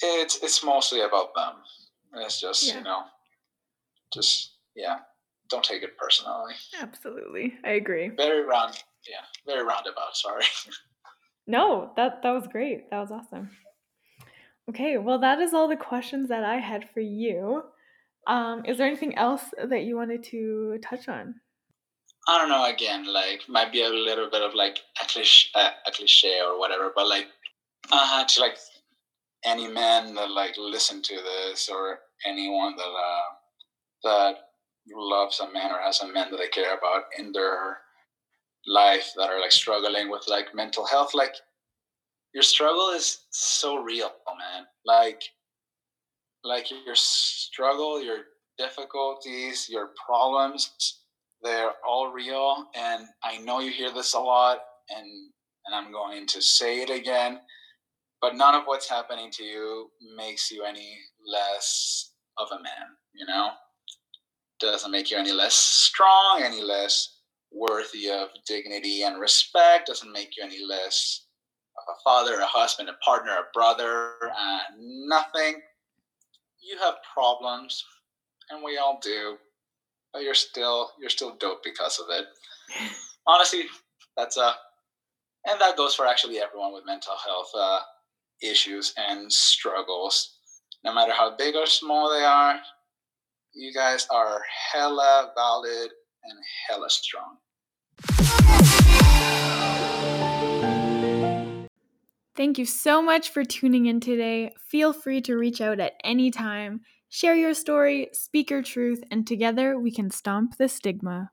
it's it's mostly about them. It's just yeah. you know, just yeah, don't take it personally. Absolutely, I agree. Very round, yeah, very roundabout. Sorry. <laughs> no, that that was great. That was awesome. Okay, well, that is all the questions that I had for you. Um, is there anything else that you wanted to touch on? I don't know. Again, like might be a little bit of like a cliche, a cliche or whatever, but like, uh, to like any man that like listen to this or anyone that uh, that loves a man or has a man that they care about in their life that are like struggling with like mental health, like your struggle is so real, man. Like, like your struggle, your difficulties, your problems, they're all real. And I know you hear this a lot, and and I'm going to say it again. But none of what's happening to you makes you any less of a man. You know, doesn't make you any less strong, any less worthy of dignity and respect. Doesn't make you any less of a father, a husband, a partner, a brother, uh, nothing. You have problems, and we all do, but you're still you're still dope because of it. <laughs> Honestly, that's a, uh, and that goes for actually everyone with mental health uh, issues and struggles. No matter how big or small they are, you guys are hella valid and hella strong. Thank you so much for tuning in today. Feel free to reach out at any time. Share your story, speak your truth, and together we can stomp the stigma.